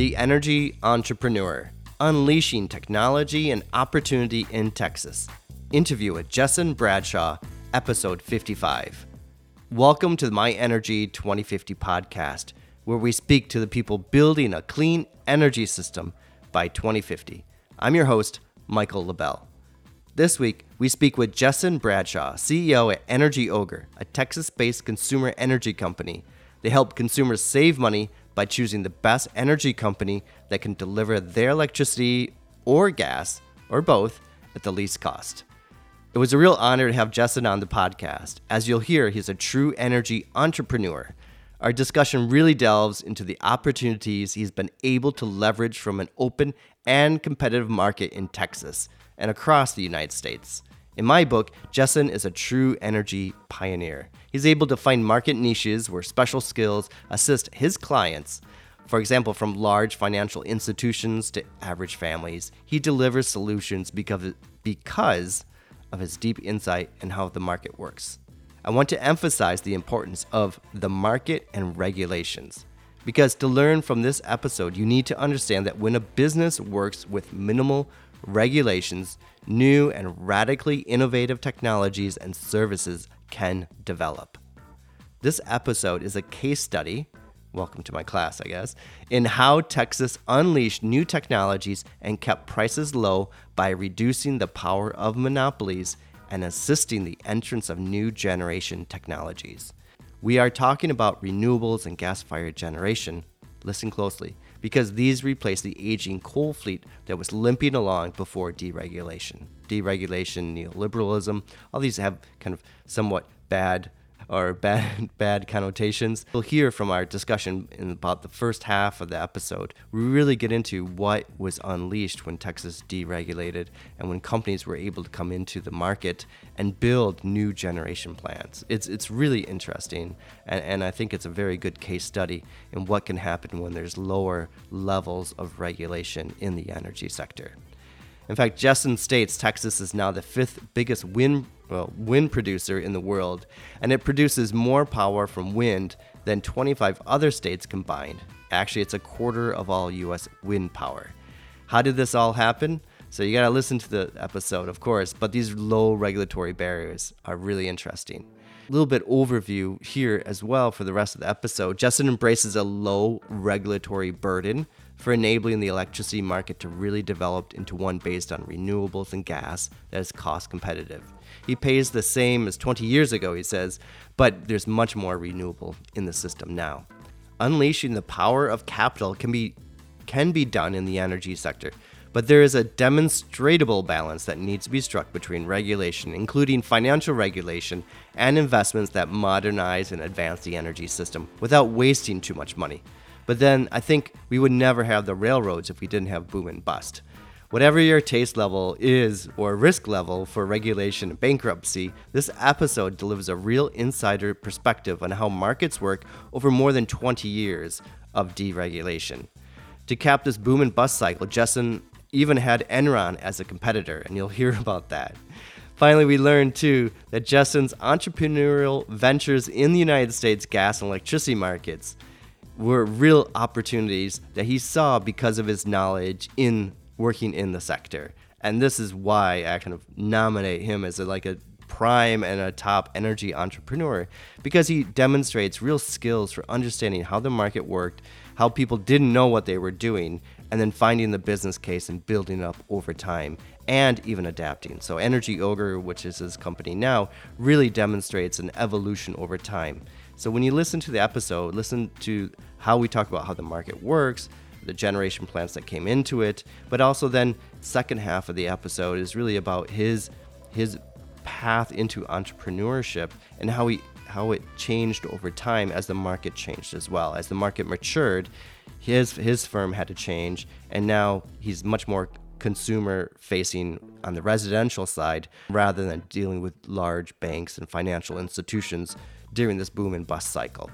The Energy Entrepreneur Unleashing Technology and Opportunity in Texas. Interview with Jessen Bradshaw, episode 55. Welcome to the My Energy 2050 podcast, where we speak to the people building a clean energy system by 2050. I'm your host, Michael LaBelle. This week, we speak with Jessen Bradshaw, CEO at Energy Ogre, a Texas based consumer energy company. They help consumers save money by choosing the best energy company that can deliver their electricity or gas, or both, at the least cost. It was a real honor to have Jessen on the podcast. As you'll hear, he's a true energy entrepreneur. Our discussion really delves into the opportunities he's been able to leverage from an open and competitive market in Texas and across the United States. In my book, Jessen is a true energy pioneer. He's able to find market niches where special skills assist his clients. For example, from large financial institutions to average families, he delivers solutions because, because of his deep insight in how the market works. I want to emphasize the importance of the market and regulations. Because to learn from this episode, you need to understand that when a business works with minimal regulations, new and radically innovative technologies and services can develop. This episode is a case study, welcome to my class, I guess, in how Texas unleashed new technologies and kept prices low by reducing the power of monopolies and assisting the entrance of new generation technologies. We are talking about renewables and gas fired generation. Listen closely because these replace the aging coal fleet that was limping along before deregulation. Deregulation, neoliberalism, all these have kind of somewhat bad or bad bad connotations. We'll hear from our discussion in about the first half of the episode. We really get into what was unleashed when Texas deregulated and when companies were able to come into the market and build new generation plants. It's it's really interesting and, and I think it's a very good case study in what can happen when there's lower levels of regulation in the energy sector. In fact, Jessen states Texas is now the fifth biggest wind well, wind producer in the world, and it produces more power from wind than 25 other states combined. Actually, it's a quarter of all US wind power. How did this all happen? So you got to listen to the episode, of course, but these low regulatory barriers are really interesting. A little bit overview here as well for the rest of the episode. Jessen embraces a low regulatory burden for enabling the electricity market to really develop into one based on renewables and gas that is cost competitive. He pays the same as 20 years ago, he says, but there's much more renewable in the system now. Unleashing the power of capital can be can be done in the energy sector, but there is a demonstrable balance that needs to be struck between regulation, including financial regulation, and investments that modernize and advance the energy system without wasting too much money. But then I think we would never have the railroads if we didn't have boom and bust. Whatever your taste level is or risk level for regulation and bankruptcy, this episode delivers a real insider perspective on how markets work over more than 20 years of deregulation. To cap this boom and bust cycle, Jessen even had Enron as a competitor, and you'll hear about that. Finally, we learned too that Jessen's entrepreneurial ventures in the United States gas and electricity markets were real opportunities that he saw because of his knowledge in working in the sector. And this is why I kind of nominate him as a, like a prime and a top energy entrepreneur because he demonstrates real skills for understanding how the market worked, how people didn't know what they were doing, and then finding the business case and building up over time and even adapting. So, Energy Ogre, which is his company now, really demonstrates an evolution over time. So when you listen to the episode, listen to how we talk about how the market works, the generation plants that came into it, but also then second half of the episode is really about his his path into entrepreneurship and how he how it changed over time as the market changed as well. As the market matured, his his firm had to change and now he's much more consumer facing on the residential side rather than dealing with large banks and financial institutions during this boom and bust cycle.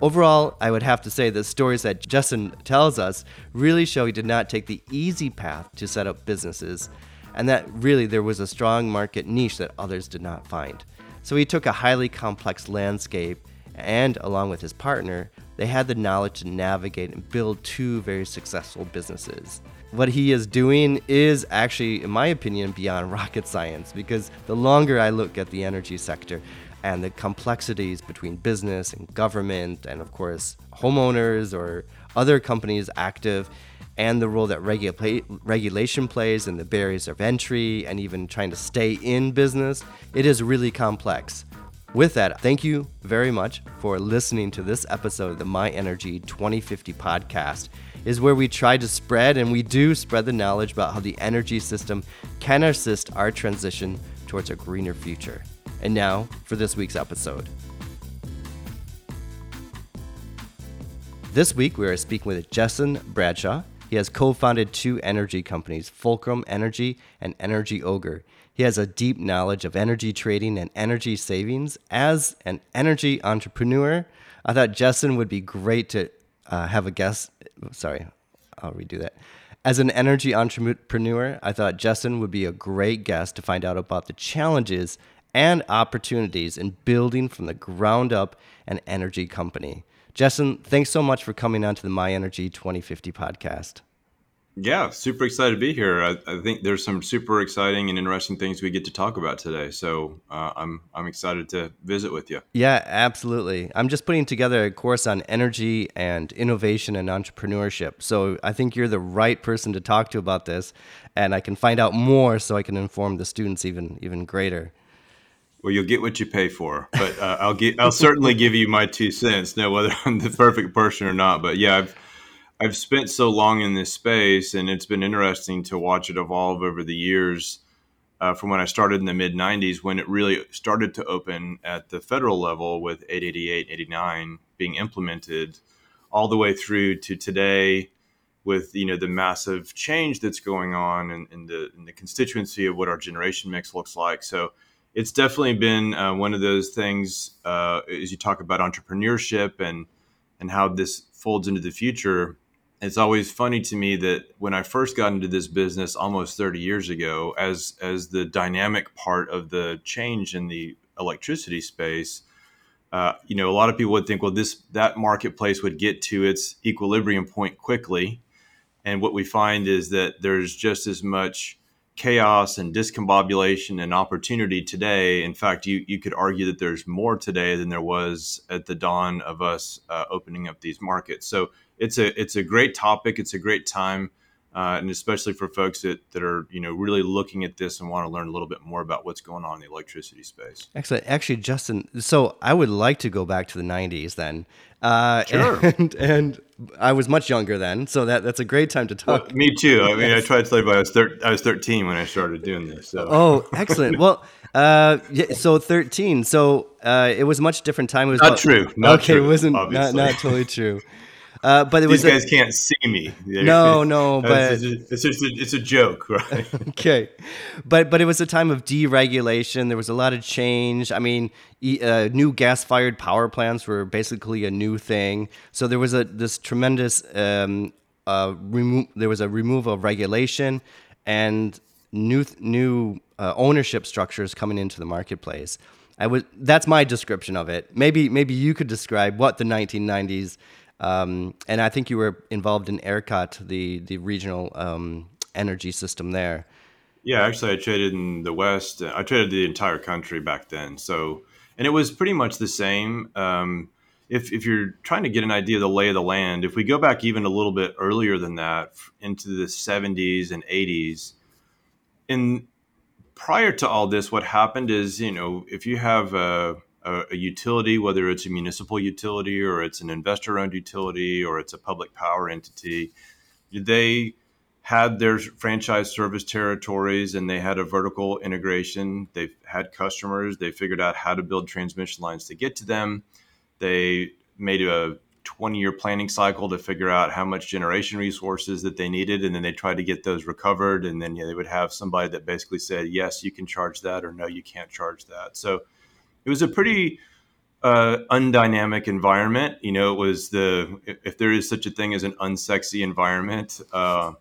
Overall, I would have to say the stories that Jessen tells us really show he did not take the easy path to set up businesses, and that really there was a strong market niche that others did not find. So he took a highly complex landscape and along with his partner, they had the knowledge to navigate and build two very successful businesses. What he is doing is actually, in my opinion, beyond rocket science because the longer I look at the energy sector and the complexities between business and government, and of course, homeowners or other companies active, and the role that regula- regulation plays and the barriers of entry, and even trying to stay in business, it is really complex. With that, thank you very much for listening to this episode of the My Energy 2050 podcast. Is where we try to spread and we do spread the knowledge about how the energy system can assist our transition towards a greener future. And now for this week's episode. This week we are speaking with Jessen Bradshaw. He has co founded two energy companies, Fulcrum Energy and Energy Ogre. He has a deep knowledge of energy trading and energy savings. As an energy entrepreneur, I thought Jessen would be great to uh, have a guest. Sorry, I'll redo that. As an energy entrepreneur, I thought Jessen would be a great guest to find out about the challenges and opportunities in building from the ground up an energy company. Jessen, thanks so much for coming on to the My Energy 2050 podcast. Yeah, super excited to be here. I, I, think there's some super exciting and interesting things we get to talk about today. So uh, I'm I'm excited to visit with you. Yeah, absolutely. I'm just putting together a course on energy and innovation and entrepreneurship. So I think you're the right person to talk to about this, and I can find out more so I can inform the students even even greater. Well, you'll get what you pay for, but uh, I'll get I'll certainly give you my two cents. Know whether I'm the perfect person or not, but yeah, I've I've spent so long in this space, and it's been interesting to watch it evolve over the years. Uh, from when I started in the mid 90s, when it really started to open at the federal level with 888, 89 being implemented, all the way through to today, with you know the massive change that's going on in, in the in the constituency of what our generation mix looks like. So it's definitely been uh, one of those things uh, as you talk about entrepreneurship and and how this folds into the future. It's always funny to me that when I first got into this business almost 30 years ago, as as the dynamic part of the change in the electricity space, uh, you know, a lot of people would think, well, this that marketplace would get to its equilibrium point quickly, and what we find is that there's just as much chaos and discombobulation and opportunity today. In fact, you, you could argue that there's more today than there was at the dawn of us uh, opening up these markets. So it's a it's a great topic. It's a great time uh, and especially for folks that, that are you know really looking at this and want to learn a little bit more about what's going on in the electricity space. Excellent. Actually, Jessen, so I would like to go back to the '90s then. Uh, sure. And, and, I was much younger then, so that that's a great time to talk. Well, me too. I mean, yes. I tried to tell you, but I was thir- I was 13 when I started doing this. So. Oh, excellent. well. Uh, yeah, so 13. So uh, it was a much different time. It was not about, true. Not okay, true, it wasn't not, not totally true. Uh, but it These was guys a, can't see me. No, no, but it's, it's just a, it's a joke, right? okay, but but it was a time of deregulation. There was a lot of change. I mean, uh, new gas-fired power plants were basically a new thing. So there was a this tremendous um, uh, remo- There was a removal of regulation and new new uh, ownership structures coming into the marketplace. I was that's my description of it. Maybe maybe you could describe what the 1990s um, and I think you were involved in ERCOT, the the regional um, energy system there. Yeah, actually, I traded in the West. I traded the entire country back then. So, and it was pretty much the same. Um, if, if you're trying to get an idea of the lay of the land, if we go back even a little bit earlier than that, into the 70s and 80s, in prior to all this, what happened is, you know, if you have a a, a utility, whether it's a municipal utility or it's an investor owned utility or it's a public power entity, they had their franchise service territories and they had a vertical integration. They've had customers. They figured out how to build transmission lines to get to them. They made a 20 year planning cycle to figure out how much generation resources that they needed. And then they tried to get those recovered. And then yeah, they would have somebody that basically said, yes, you can charge that, or no, you can't charge that. So it was a pretty uh, undynamic environment. You know, it was the if there is such a thing as an unsexy environment, uh,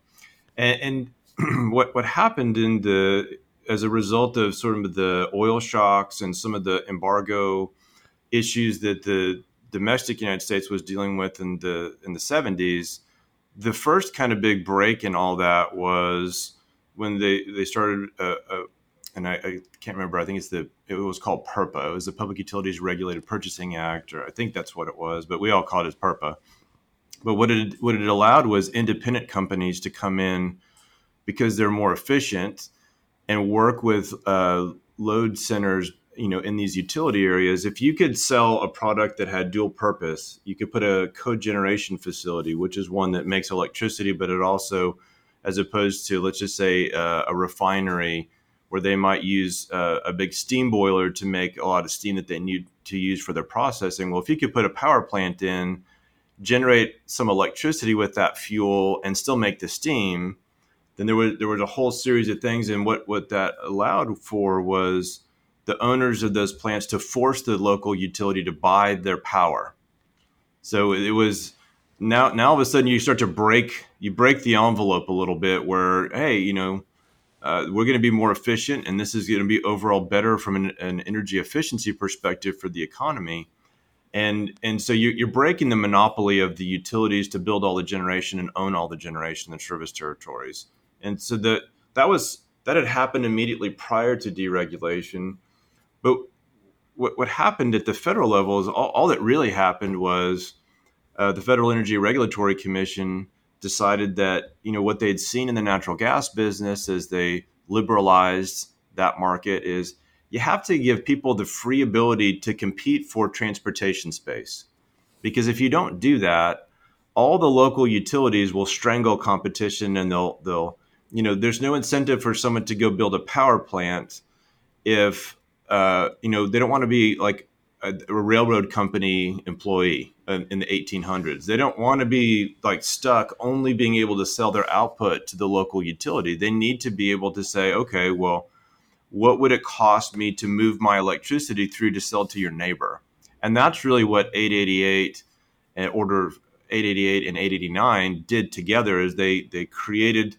and, and what what happened in the as a result of sort of the oil shocks and some of the embargo issues that the domestic United States was dealing with in the in the 70s, the first kind of big break in all that was when they they started. Uh, uh, and I, I, can't remember. I think it's the it was called PURPA. It was the Public Utilities Regulated Purchasing Act, or I think that's what it was. But we all called it as PURPA. But what it what it allowed was independent companies to come in because they're more efficient and work with uh, load centers you know in these utility areas if you could sell a product that had dual purpose you could put a cogeneration facility which is one that makes electricity but it also as opposed to let's just say uh, a refinery where they might use uh, a big steam boiler to make a lot of steam that they need to use for their processing well if you could put a power plant in generate some electricity with that fuel and still make the steam then there was there was a whole series of things and what what that allowed for was the owners of those plants to force the local utility to buy their power. So it was now now all of a sudden you start to break you break the envelope a little bit where hey you know uh, we're going to be more efficient and this is going to be overall better from an, an, energy efficiency perspective for the economy. And and so you, are breaking the monopoly of the utilities to build all the generation and own all the generation in service territories. And so that that was that had happened immediately prior to deregulation. But what, what happened at the federal level is all, all that really happened was uh, the Federal Energy Regulatory Commission decided that you know what they'd seen in the natural gas business as they liberalized that market is you have to give people the free ability to compete for transportation space. Because if you don't do that all the local utilities will strangle competition and they'll they'll you know there's no incentive for someone to go build a power plant if uh, you know, they don't want to be like a, a railroad company employee in, in, the 1800s. They don't want to be like stuck only being able to sell their output to the local utility. They need to be able to say, okay, well, what would it cost me to move my electricity through to sell to your neighbor? And that's really what 888 eh, and Order 888 and 889 did together is they they created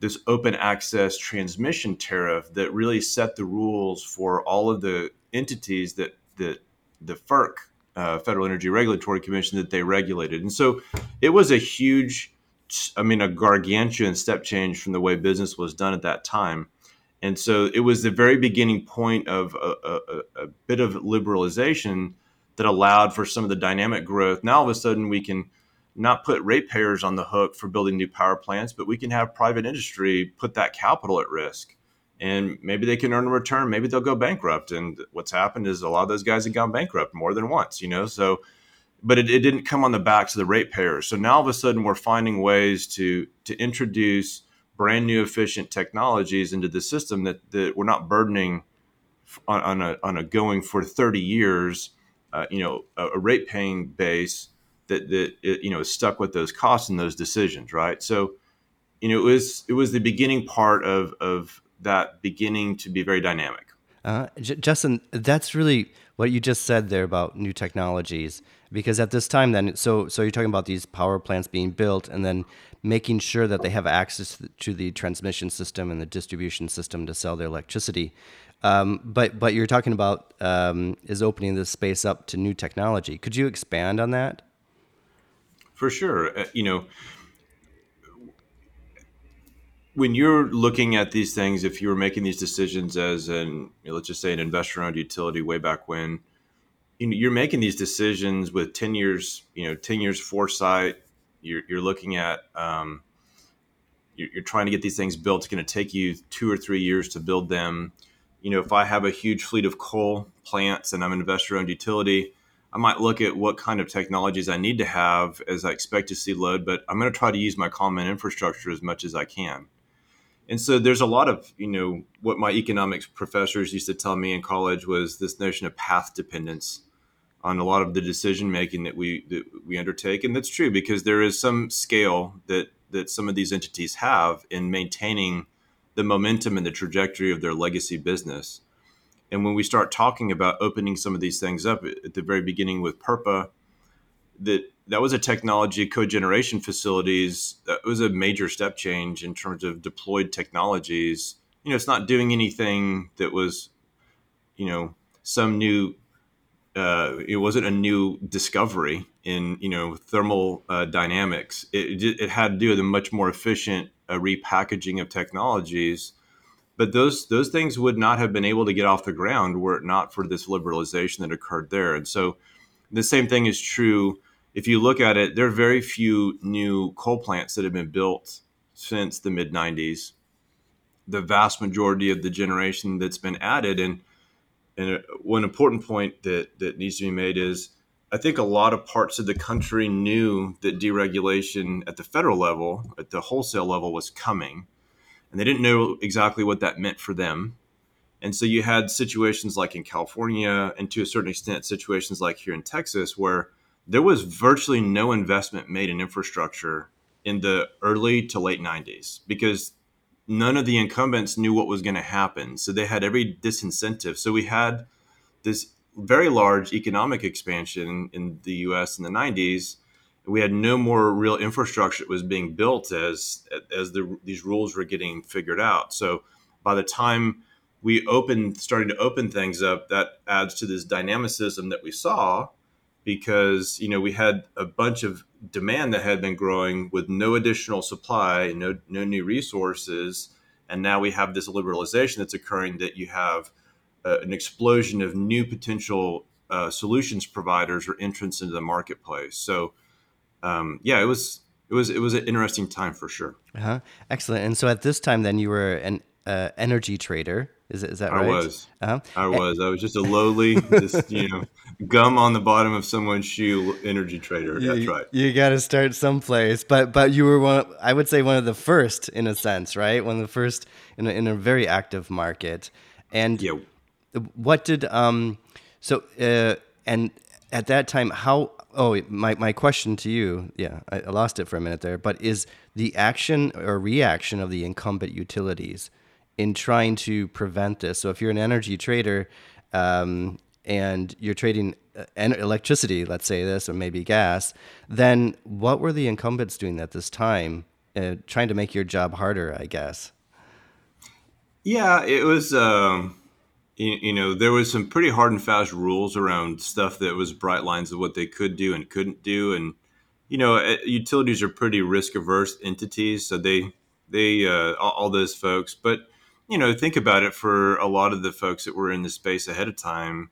this open access transmission tariff that really set the rules for all of the entities that that the FERC, uh, Federal Energy Regulatory Commission, that they regulated. And so it was a huge, I mean, a gargantuan step change from the way business was done at that time. And so it was the very beginning point of a, a, a bit of liberalization that allowed for some of the dynamic growth. Now all of a sudden we can not put ratepayers on the hook for building new power plants, but we can have private industry put that capital at risk. And maybe they can earn a return. Maybe they'll go bankrupt. And what's happened is a lot of those guys have gone bankrupt more than once, you know? So, but it, it didn't come on the backs of the ratepayers. So now all of a sudden we're finding ways to, to introduce brand new efficient technologies into the system that, that we're not burdening on, on, a, on a going for 30 years, uh, you know, a, a rate paying base that that it, you know is stuck with those costs and those decisions, right? So, you know, it was it was the beginning part of of that beginning to be very dynamic. Uh, J- Jessen, that's really what you just said there about new technologies. Because at this time, then, so so you're talking about these power plants being built, and then making sure that they have access to the transmission system and the distribution system to sell their electricity. Um, but but you're talking about um, is opening this space up to new technology. Could you expand on that? For sure. Uh, you know, when you're looking at these things, if you were making these decisions as an, let's just say an investor owned utility way back when, you you're making these decisions with 10 years, you know, 10 years foresight. You're, you're looking at, um, you're, you're trying to get these things built. It's going to take you two or three years to build them. You know, if I have a huge fleet of coal plants and I'm an investor owned utility, I might look at what kind of technologies I need to have as I expect to see load, but I'm going to try to use my common infrastructure as much as I can. And so there's a lot of, you know, what my economics professors used to tell me in college was this notion of path dependence on a lot of the decision making that we that we undertake, and that's true because there is some scale that that some of these entities have in maintaining the momentum and the trajectory of their legacy business. And when we start talking about opening some of these things up at the very beginning with PURPA, that that was a technology cogeneration facilities. That was a major step change in terms of deployed technologies. You know, it's not doing anything that was, you know, some new uh, it wasn't a new discovery in you know thermal uh, dynamics. It, it, had to do with a much more efficient uh, repackaging of technologies. But those those things would not have been able to get off the ground were it not for this liberalization that occurred there. And so the same thing is true if you look at it. There are very few new coal plants that have been built since the mid '90s. The vast majority of the generation that's been added and and uh, one important point that, that needs to be made is I think a lot of parts of the country knew that deregulation at the federal level, at the wholesale level, was coming. And they didn't know exactly what that meant for them. And so you had situations like in California, and to a certain extent, situations like here in Texas, where there was virtually no investment made in infrastructure in the early to late 90s because none of the incumbents knew what was going to happen. So they had every disincentive. So we had this very large economic expansion in the US in the 90s. We had no more real infrastructure that was being built as as the, these rules were getting figured out. So by the time we opened, starting to open things up, that adds to this dynamicism that we saw because you know we had a bunch of demand that had been growing with no additional supply, no no new resources, and now we have this liberalization that's occurring. That you have uh, an explosion of new potential uh, solutions providers or entrants into the marketplace. So um, yeah, it was it was it was an interesting time for sure. Uh-huh. Excellent. And so at this time, then you were an uh, energy trader. Is, is that right? I was. Uh-huh. I was. I was just a lowly, just you know, gum on the bottom of someone's shoe energy trader. You, That's right. You got to start someplace, but but you were one. I would say one of the first in a sense, right? One of the first in a, in a very active market. And yeah. what did um so uh, and at that time how oh my my question to you yeah I, I lost it for a minute there but is the action or reaction of the incumbent utilities in trying to prevent this. So if you're an energy trader um, and you're trading uh, electricity, let's say this, or maybe gas, then what were the incumbents doing at this time, uh, trying to make your job harder? I guess. Yeah, it was. Um, you, you, know, there was some pretty hard and fast rules around stuff that was bright lines of what they could do and couldn't do, and you know, uh, utilities are pretty risk averse entities, so they they uh, all those folks, but you know, think about it for a lot of the folks that were in the space ahead of time,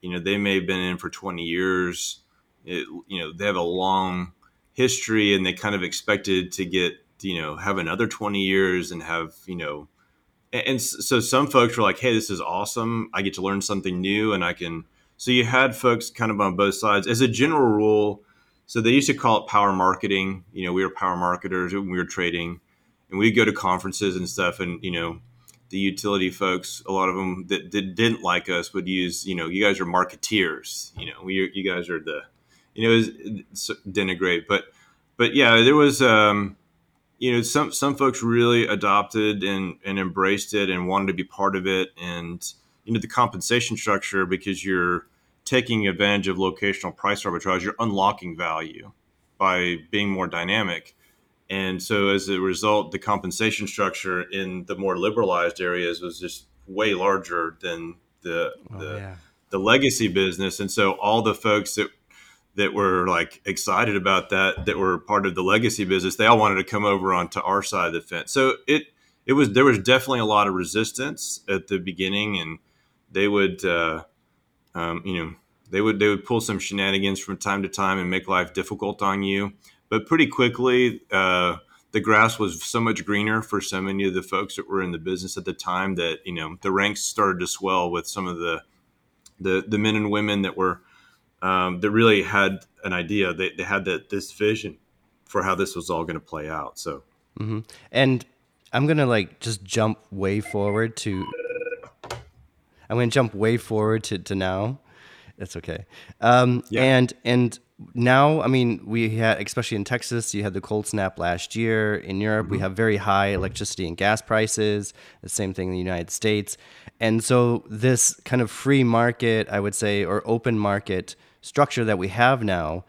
you know, they may have been in for 20 years. It, you know, they have a long history and they kind of expected to get, you know, have another 20 years and have, you know, and, and so some folks were like, hey, this is awesome. I get to learn something new and I can. So you had folks kind of on both sides. As a general rule, so they used to call it power marketing. You know, we were power marketers when we were trading and we'd go to conferences and stuff and, you know, the utility folks, a lot of them that, didn't like us would use, you know, you guys are marketeers, you know, we, you guys are the, you know, denigrate, but, but yeah, there was, um, you know, some, some folks really adopted and, and embraced it and wanted to be part of it. And, you know, the compensation structure, because you're taking advantage of locational price arbitrage, you're unlocking value by being more dynamic and so as a result, the compensation structure in the more liberalized areas was just way larger than the oh, the, yeah. the legacy business. And so all the folks that that were like excited about that, that were part of the legacy business, they all wanted to come over onto our side of the fence. So it it was there was definitely a lot of resistance at the beginning, and they would uh, um, you know they would they would pull some shenanigans from time to time and make life difficult on you but pretty quickly, uh, the grass was so much greener for so many of the folks that were in the business at the time that you know the ranks started to swell with some of the the, the men and women that were um, that really had an idea. They, they had that this vision for how this was all going to play out. So, mm-hmm. and I'm gonna like just jump way forward to. I'm gonna jump way forward to, to now. That's okay. Um, yeah. And and now, I mean, we had, especially in Texas, you had the cold snap last year. In Europe, mm-hmm. we have very high electricity and gas prices. The same thing in the United States. And so, this kind of free market, I would say, or open market structure that we have now,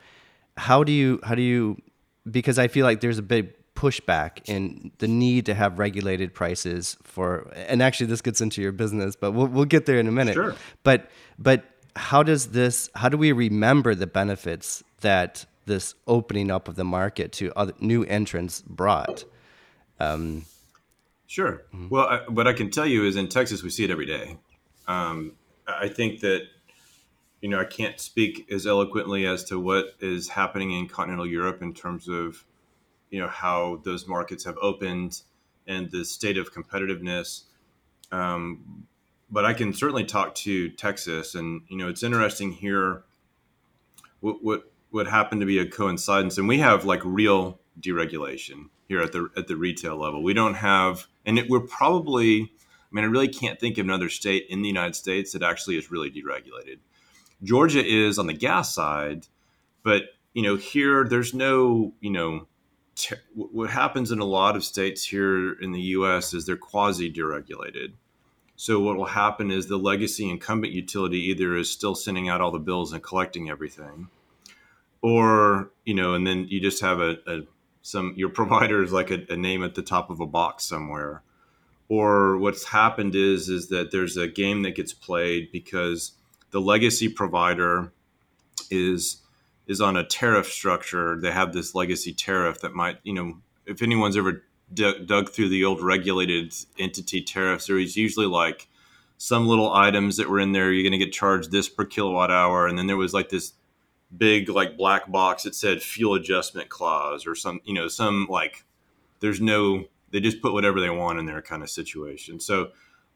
how do you, how do you, because I feel like there's a big pushback in the need to have regulated prices for, and actually, this gets into your business, but we'll, we'll get there in a minute. Sure. But, but how does this? How do we remember the benefits that this opening up of the market to other new entrants brought? Um, sure. Mm-hmm. Well, I, what I can tell you is in Texas we see it every day. Um, I think that you know I can't speak as eloquently as to what is happening in continental Europe in terms of you know how those markets have opened and the state of competitiveness. Um, but I can certainly talk to Texas, and you know it's interesting here. What what what happened to be a coincidence, and we have like real deregulation here at the at the retail level. We don't have, and it, we're probably. I mean, I really can't think of another state in the United States that actually is really deregulated. Georgia is on the gas side, but you know here there's no you know what happens in a lot of states here in the U.S. is they're quasi deregulated. So what will happen is the legacy incumbent utility either is still sending out all the bills and collecting everything, or you know, and then you just have a, a some your provider is like a, a name at the top of a box somewhere. Or what's happened is is that there's a game that gets played because the legacy provider is is on a tariff structure. They have this legacy tariff that might, you know, if anyone's ever d- dug through the old regulated entity tariffs, there was usually like some little items that were in there. You're going to get charged this per kilowatt hour, and then there was like this big like black box that said fuel adjustment clause or some, you know, some like there's no they just put whatever they want in there kind of situation. So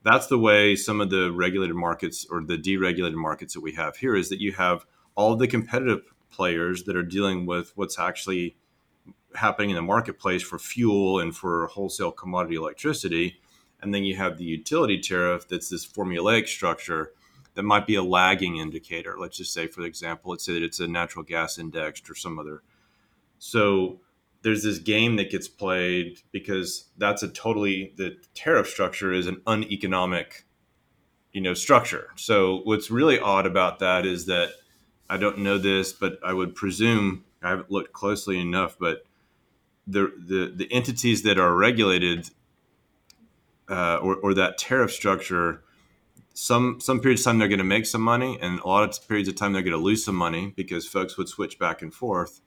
that's the way some of the regulated markets or the deregulated markets that we have here is that you have all the competitive players that are dealing with what's actually happening in the marketplace for fuel and for wholesale commodity electricity. And then you have the utility tariff that's this formulaic structure that might be a lagging indicator. Let's just say, for example, let's say that it's a natural gas indexed or some other. So there's this game that gets played because that's a totally the tariff structure is an uneconomic you know structure so what's really odd about that is that I don't know this, but I would presume I haven't looked closely enough, but the the, the entities that are regulated uh, or, or that tariff structure, some some periods of time they're going to make some money, and a lot of periods of time they're going to lose some money because folks would switch back and forth.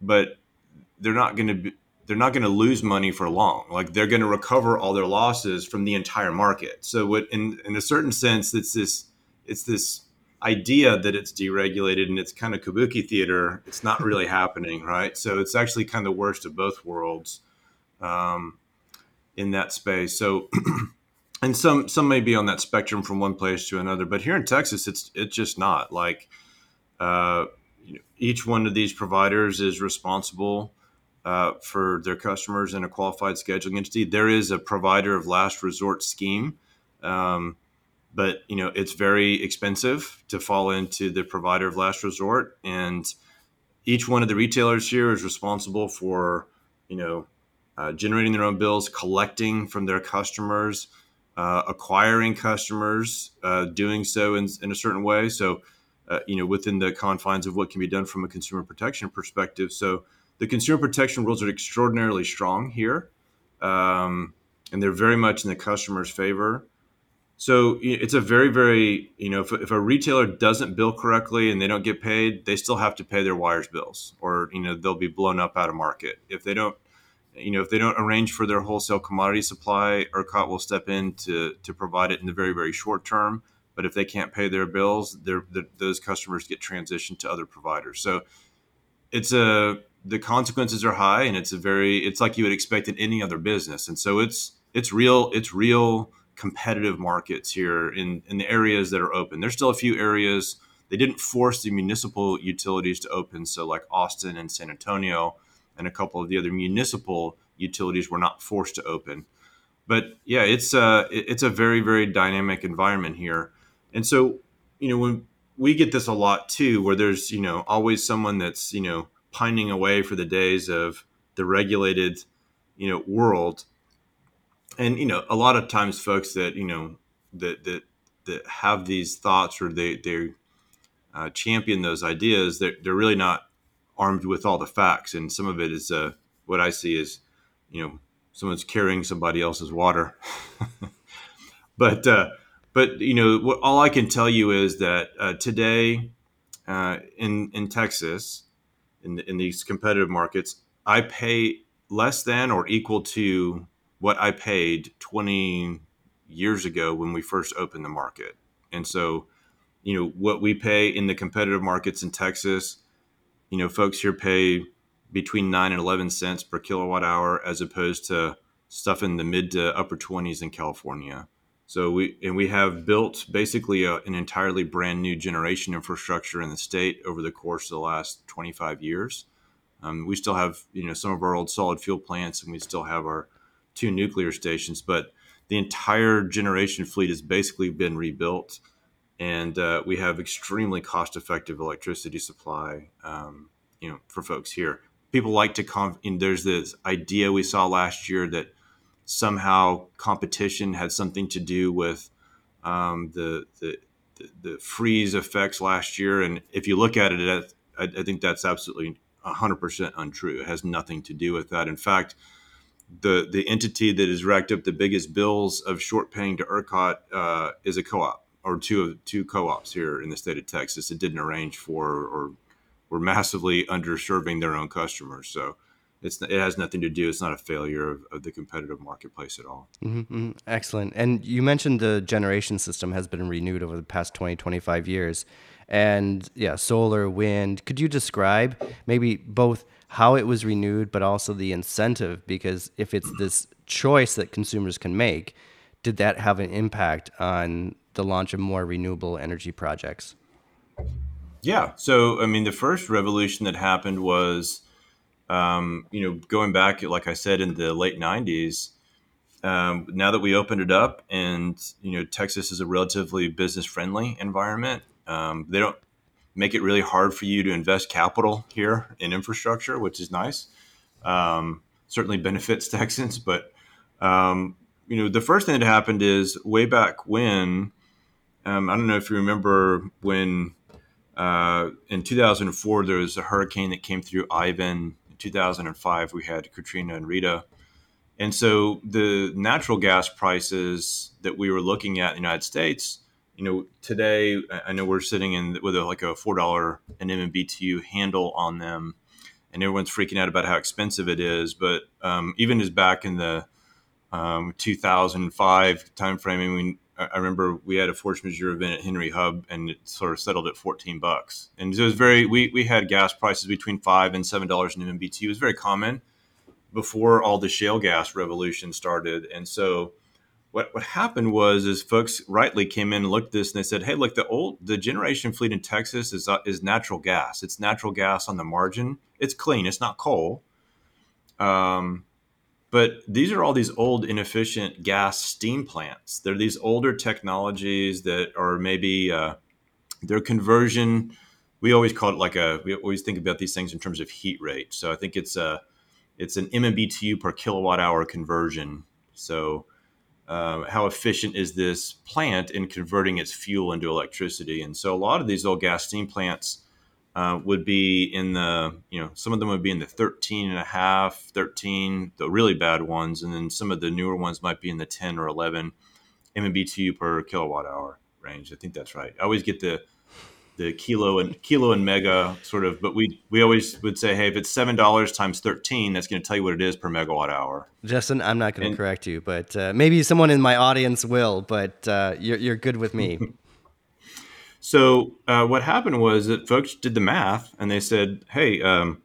But they're not going to be they're not going to lose money for long. Like they're going to recover all their losses from the entire market. So what in in a certain sense, it's this it's this idea that it's deregulated and it's kind of kabuki theater, it's not really happening, right? So it's actually kind of the worst of both worlds um, in that space. So, and some some may be on that spectrum from one place to another, but here in Texas, it's it's just not like uh, you know, each one of these providers is responsible. Uh, for their customers in a qualified scheduling entity, there is a provider of last resort scheme. Um, but you know it's very expensive to fall into the provider of last resort. And each one of the retailers here is responsible for you know uh, generating their own bills collecting from their customers uh, acquiring customers uh, doing so in, in, a certain way. So uh, you know within the confines of what can be done from a consumer protection perspective. So the consumer protection rules are extraordinarily strong here um, and they're very much in the customer's favor so it's a very, very, you know, if, if, a retailer doesn't bill correctly and they don't get paid, they still have to pay their wires bills or, you know, they'll be blown up out of market. If they don't, you know, if they don't arrange for their wholesale commodity supply, ERCOT will step in to, to provide it in the very, very short term. But if they can't pay their bills, those customers get transitioned to other providers. So it's a, the consequences are high and it's a very, it's like you would expect in any other business. And so it's, it's real, it's real, competitive markets here in, in the areas that are open. There's still a few areas they didn't force the municipal utilities to open. So, like Austin and San Antonio, and a couple of the other municipal utilities were not forced to open. But yeah, it's uh, a it's a very very dynamic environment here, and so you know when we get this a lot too, where there's you know always someone that's you know pining away for the days of the regulated you know world and you know a lot of times folks that you know that that that have these thoughts or they they uh, champion those ideas they're, they're really not armed with all the facts. And some of it is uh, what i see is you know someone's carrying somebody else's water. But uh, but you know, what, all I can tell you is that uh, today uh, in in Texas, in in these competitive markets, I pay less than or equal to what I paid 20 years ago when we first opened the market. And so, you know, what we pay in the competitive markets in Texas, you know, folks here pay between 9 and 11 cents per kilowatt hour as opposed to stuff in the mid to upper 20s in California. So we and we have built basically a, an entirely brand new generation infrastructure in the state over the course of the last 25 years. Um, we still have you know some of our old solid fuel plants, and we still have our two nuclear stations, but the entire generation fleet has basically been rebuilt, and uh, we have extremely cost-effective electricity supply. Um, you know, for folks here, people like to. Conf- there's this idea we saw last year that somehow competition had something to do with um, the, the, the freeze effects last year. And if you look at it, I, I think that's absolutely 100% untrue. It has nothing to do with that. In fact, the the entity that has racked up the biggest bills of short paying to ERCOT uh, is a co-op or two of two co-ops here in the state of Texas. It didn't arrange for or were massively underserving their own customers. So it's it has nothing to do. It's not a failure of, of the competitive marketplace at all. Mm-hmm, mm-hmm. Excellent. And you mentioned the generation system has been renewed over the past 20, 25 years. And yeah, solar, wind. Could you describe maybe both how it was renewed, but also the incentive? Because if it's this choice that consumers can make, did that have an impact on the launch of more renewable energy projects? Yeah. So, I mean, the first revolution that happened was um, you know, going back, like I said, in the late 90s, um, now that we opened it up and, you know, Texas is a relatively business friendly environment, um, they don't make it really hard for you to invest capital here in infrastructure, which is nice. Um, certainly benefits Texans. But, um, you know, the first thing that happened is way back when, um, I don't know if you remember when uh, in 2004 there was a hurricane that came through Ivan In 2005 we had Katrina and Rita. And so the natural gas prices that we were looking at in the United States, you know, today I know we're sitting in with a, like a four dollar an MMBTU handle on them, and everyone's freaking out about how expensive it is. But um, even as back in the um, 2005 timeframe, I mean, I remember we had a force majeure event at Henry Hub, and it sort of settled at 14 bucks. And it was very we we had gas prices between five and seven dollars an MMBTU. It was very common before all the shale gas revolution started. And so what what happened was is folks rightly came in and looked at this and they said, hey, look, the old the generation fleet in Texas is uh, is natural gas. It's natural gas on the margin. It's clean. It's not coal. Um, but these are all these old, inefficient gas steam plants. They're these older technologies that are maybe uh, their conversion. We always call it like a. We always think about these things in terms of heat rate. So I think it's a, it's an MMBTU per kilowatt hour conversion. So uh, how efficient is this plant in converting its fuel into electricity? And so a lot of these old gas steam plants uh, would be in the you know some of them would be in the 13 and a half 13 the really bad ones and then some of the newer ones might be in the 10 or 11 MMBTU per kilowatt hour range I think that's right I always get the the kilo and kilo and mega sort of but we we always would say hey if it's seven dollars times 13 that's going to tell you what it is per megawatt hour. Jessen i'm not going to correct you but uh, maybe someone in my audience will but uh, you're, you're good with me. So uh, what happened was that folks did the math and they said, "Hey, um,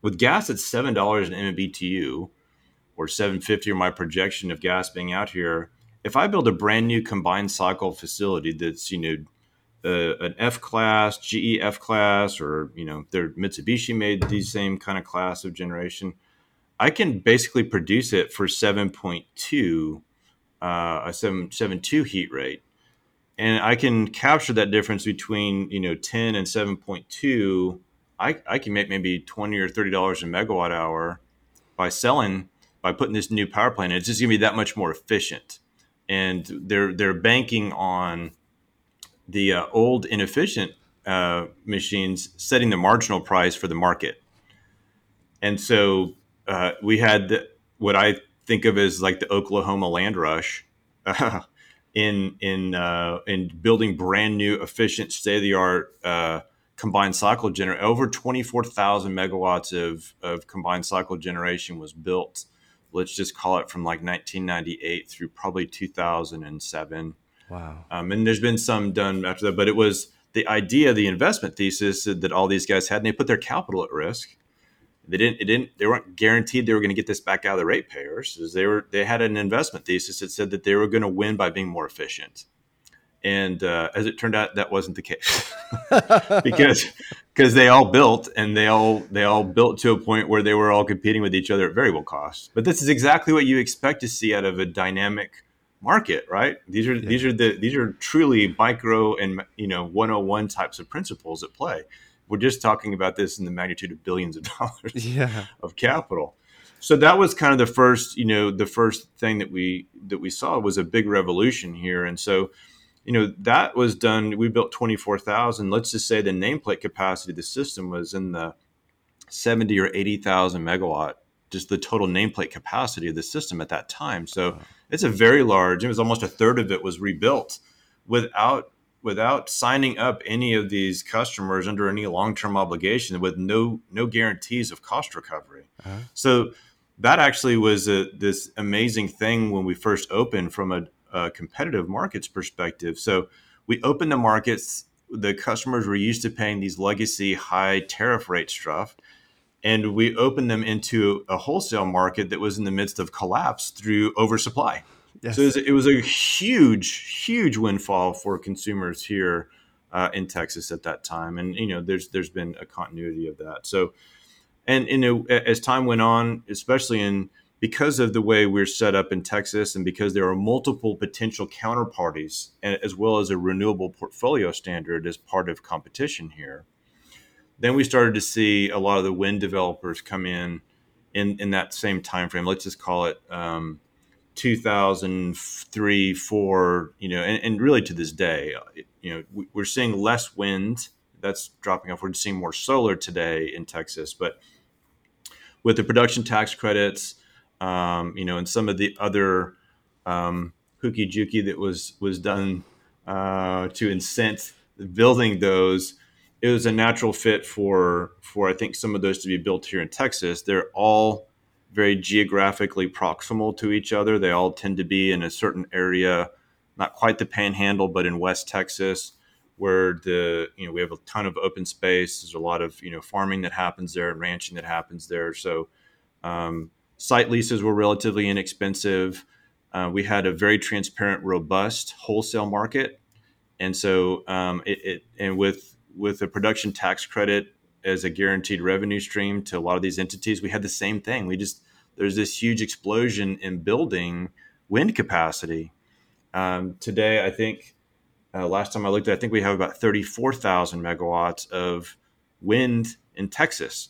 with gas at seven dollars an MMBTU, or seven fifty, or my projection of gas being out here, if I build a brand new combined cycle facility that's you know uh, an F class, GE F class, or you know, their Mitsubishi made these same kind of class of generation, I can basically produce it for seven point two, uh, a seven seven two heat rate." and I can capture that difference between you know 10 and 7.2. I, I can make maybe 20 or 30 dollars a megawatt hour by selling by putting this new power plant. It's just gonna be that much more efficient, and they're they're banking on the uh, old inefficient uh, machines setting the marginal price for the market. And so uh, we had what I think of as like the Oklahoma land rush. in in uh, in building brand new, efficient, state of the art uh, combined cycle generator. Over twenty four thousand megawatts of of combined cycle generation was built. Let's just call it from like 1998 through probably 2007. Wow. Um, and there's been some done after that, but it was the idea, the investment thesis that all these guys had, and they put their capital at risk. They didn't. It didn't. They weren't guaranteed they were going to get this back out of the ratepayers. They were. They had an investment thesis that said that they were going to win by being more efficient. And uh, as it turned out, that wasn't the case because because they all built and they all they all built to a point where they were all competing with each other at variable costs. But this is exactly what you expect to see out of a dynamic market, right? These are yeah. these are the these are truly micro and you know 101 types of principles at play. We're just talking about this in the magnitude of billions of dollars yeah. of capital. So that was kind of the first, you know, the first thing that we that we saw was a big revolution here. And so, you know, that was done. We built 24,000. Let's just say the nameplate capacity of the system was in the 70 or 80,000 megawatt, just the total nameplate capacity of the system at that time. So wow. It's a very large. It was almost a third of it was rebuilt without without signing up any of these customers under any long-term obligation with no no guarantees of cost recovery. Uh-huh. So that actually was a, this amazing thing when we first opened from a, a, competitive markets perspective. So we opened the markets. The customers were used to paying these legacy high tariff rate stuff, and we opened them into a wholesale market that was in the midst of collapse through oversupply. Yes. So it was, it was, a huge, huge windfall for consumers here uh, in Texas at that time, and you know, there's there's been a continuity of that. So, and you know, as time went on, especially in because of the way we're set up in Texas, and because there are multiple potential counterparties, as well as a renewable portfolio standard as part of competition here, then we started to see a lot of the wind developers come in in in that same time frame. Let's just call it. Um, 2003, four, you know, and, and, really to this day, you know, we're seeing less wind. That's dropping off. We're seeing more solar today in Texas, but with the production tax credits, um, you know, and some of the other um, hooky jukey that was was done uh, to incent building those, it was a natural fit for for I think some of those to be built here in Texas. They're all very geographically proximal to each other. They all tend to be in a certain area, not quite the panhandle, but in West Texas, where the you know we have a ton of open space. There's a lot of you know farming that happens there and ranching that happens there. So um, site leases were relatively inexpensive. Uh, we had a very transparent, robust wholesale market, and so um, it, it and with with a production tax credit as a guaranteed revenue stream to a lot of these entities, we had the same thing. We just there's this huge explosion in building wind capacity. Um, today, I think uh, last time I looked, I think we have about 34,000 megawatts of wind in Texas.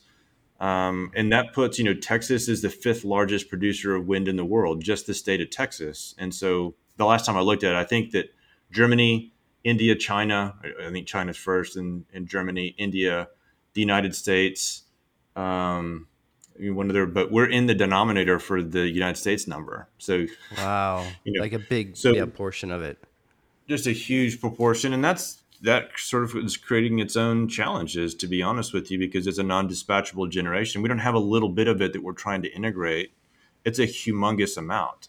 Um, and that puts, you know, Texas is the fifth largest producer of wind in the world, just the state of Texas. And so the last time I looked at it, I think that Germany, India, China, I think China's first, and, and Germany, India, the United States, um, one of their, but we're in the denominator for the United States number. So wow, you know, like a big so yeah, portion of it. Just a huge proportion, and that's that sort of is creating its own challenges. To be honest with you, because it's a non-dispatchable generation, we don't have a little bit of it that we're trying to integrate. It's a humongous amount.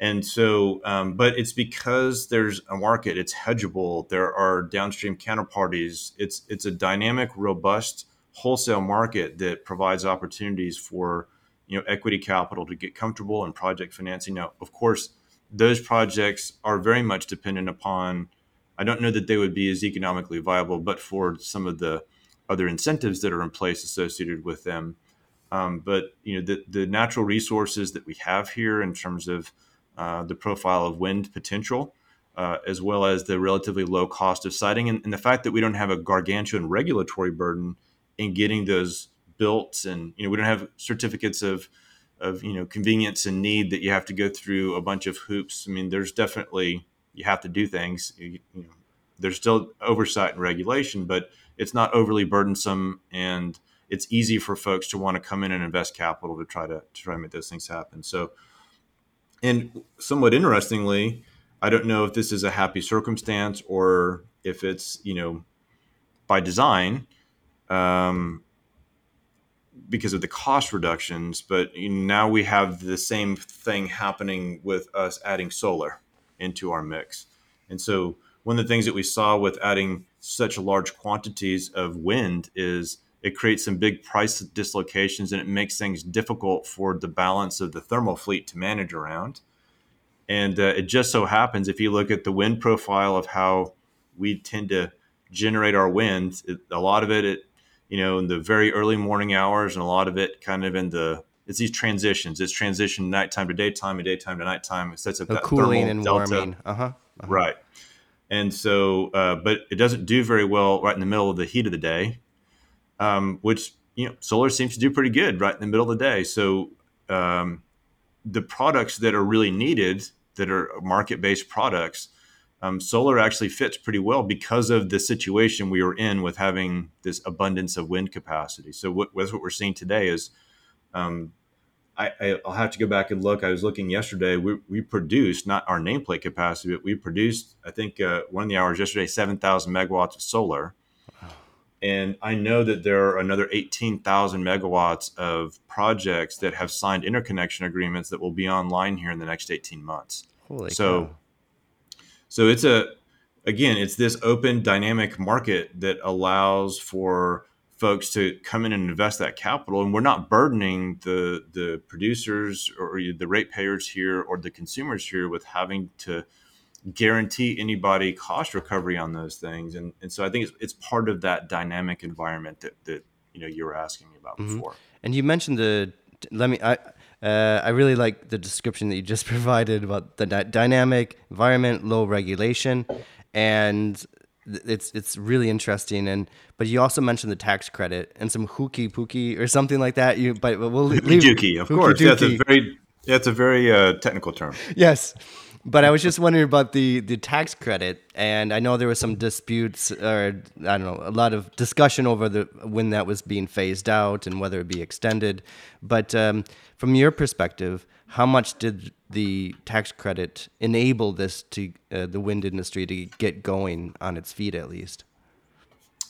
And so, um, but it's because there's a market. It's hedgeable. There are downstream counterparties. It's it's a dynamic, robust wholesale market that provides opportunities for you know equity capital to get comfortable and project financing. Now, of course, those projects are very much dependent upon. I don't know that they would be as economically viable, but for some of the other incentives that are in place associated with them. Um, but you know the the natural resources that we have here in terms of uh, the profile of wind potential, uh, as well as the relatively low cost of siting, and, and, the fact that we don't have a gargantuan regulatory burden in getting those built and you know we don't have certificates of of you know convenience and need that you have to go through a bunch of hoops. I mean there's definitely you have to do things you, you know there's still oversight and regulation but it's not overly burdensome and it's easy for folks to want to come in and invest capital to try to, to try to make those things happen. So and somewhat interestingly I don't know if this is a happy circumstance or if it's you know by design um, because of the cost reductions. But now we have the same thing happening with us adding solar into our mix, and so one of the things that we saw with adding such large quantities of wind is it creates some big price dislocations and it makes things difficult for the balance of the thermal fleet to manage around. And uh, it just so happens, if you look at the wind profile of how we tend to generate our wind, it, a lot of it, it, you know, in the very early morning hours, and a lot of it kind of in the it's these transitions. It's transition nighttime to daytime and daytime to nighttime. It sets up that cooling and delta. warming. Uh-huh. uh-huh. Right. And so, uh, but it doesn't do very well right in the middle of the heat of the day, um, which you know solar seems to do pretty good right in the middle of the day. So um, the products that are really needed, that are market-based products, um, solar actually fits pretty well because of the situation we were in with having this abundance of wind capacity. So what, what we're seeing today is um, I, will have to go back and look. I was looking yesterday. We, we produced not our nameplate capacity, but we produced, I think, uh, one of the hours yesterday, 7,000 megawatts of solar. And I know that there are another 18,000 megawatts of projects that have signed interconnection agreements that will be online here in the next 18 months. Holy so, cow. so it's a, again, it's this open dynamic market that allows for folks to come in and invest that capital and we're not burdening the the producers or the ratepayers here or the consumers here with having to guarantee anybody cost recovery on those things. And, and so i think it's, it's part of that dynamic environment that, that you know you were asking me about mm-hmm. before. And you mentioned the let me i uh, I really like the description that you just provided about the di- dynamic environment, low regulation, and it's it's really interesting. And but you also mentioned the tax credit and some hooky pooky or something like that. You but we'll leave of course. that's a very that's a very uh, technical term. Yes but I was just wondering about the the tax credit, and I know there was some disputes, or I don't know, a lot of discussion over the when that was being phased out and whether it be extended. But um, from your perspective, how much did the tax credit enable this to uh, the wind industry to get going on its feet at least?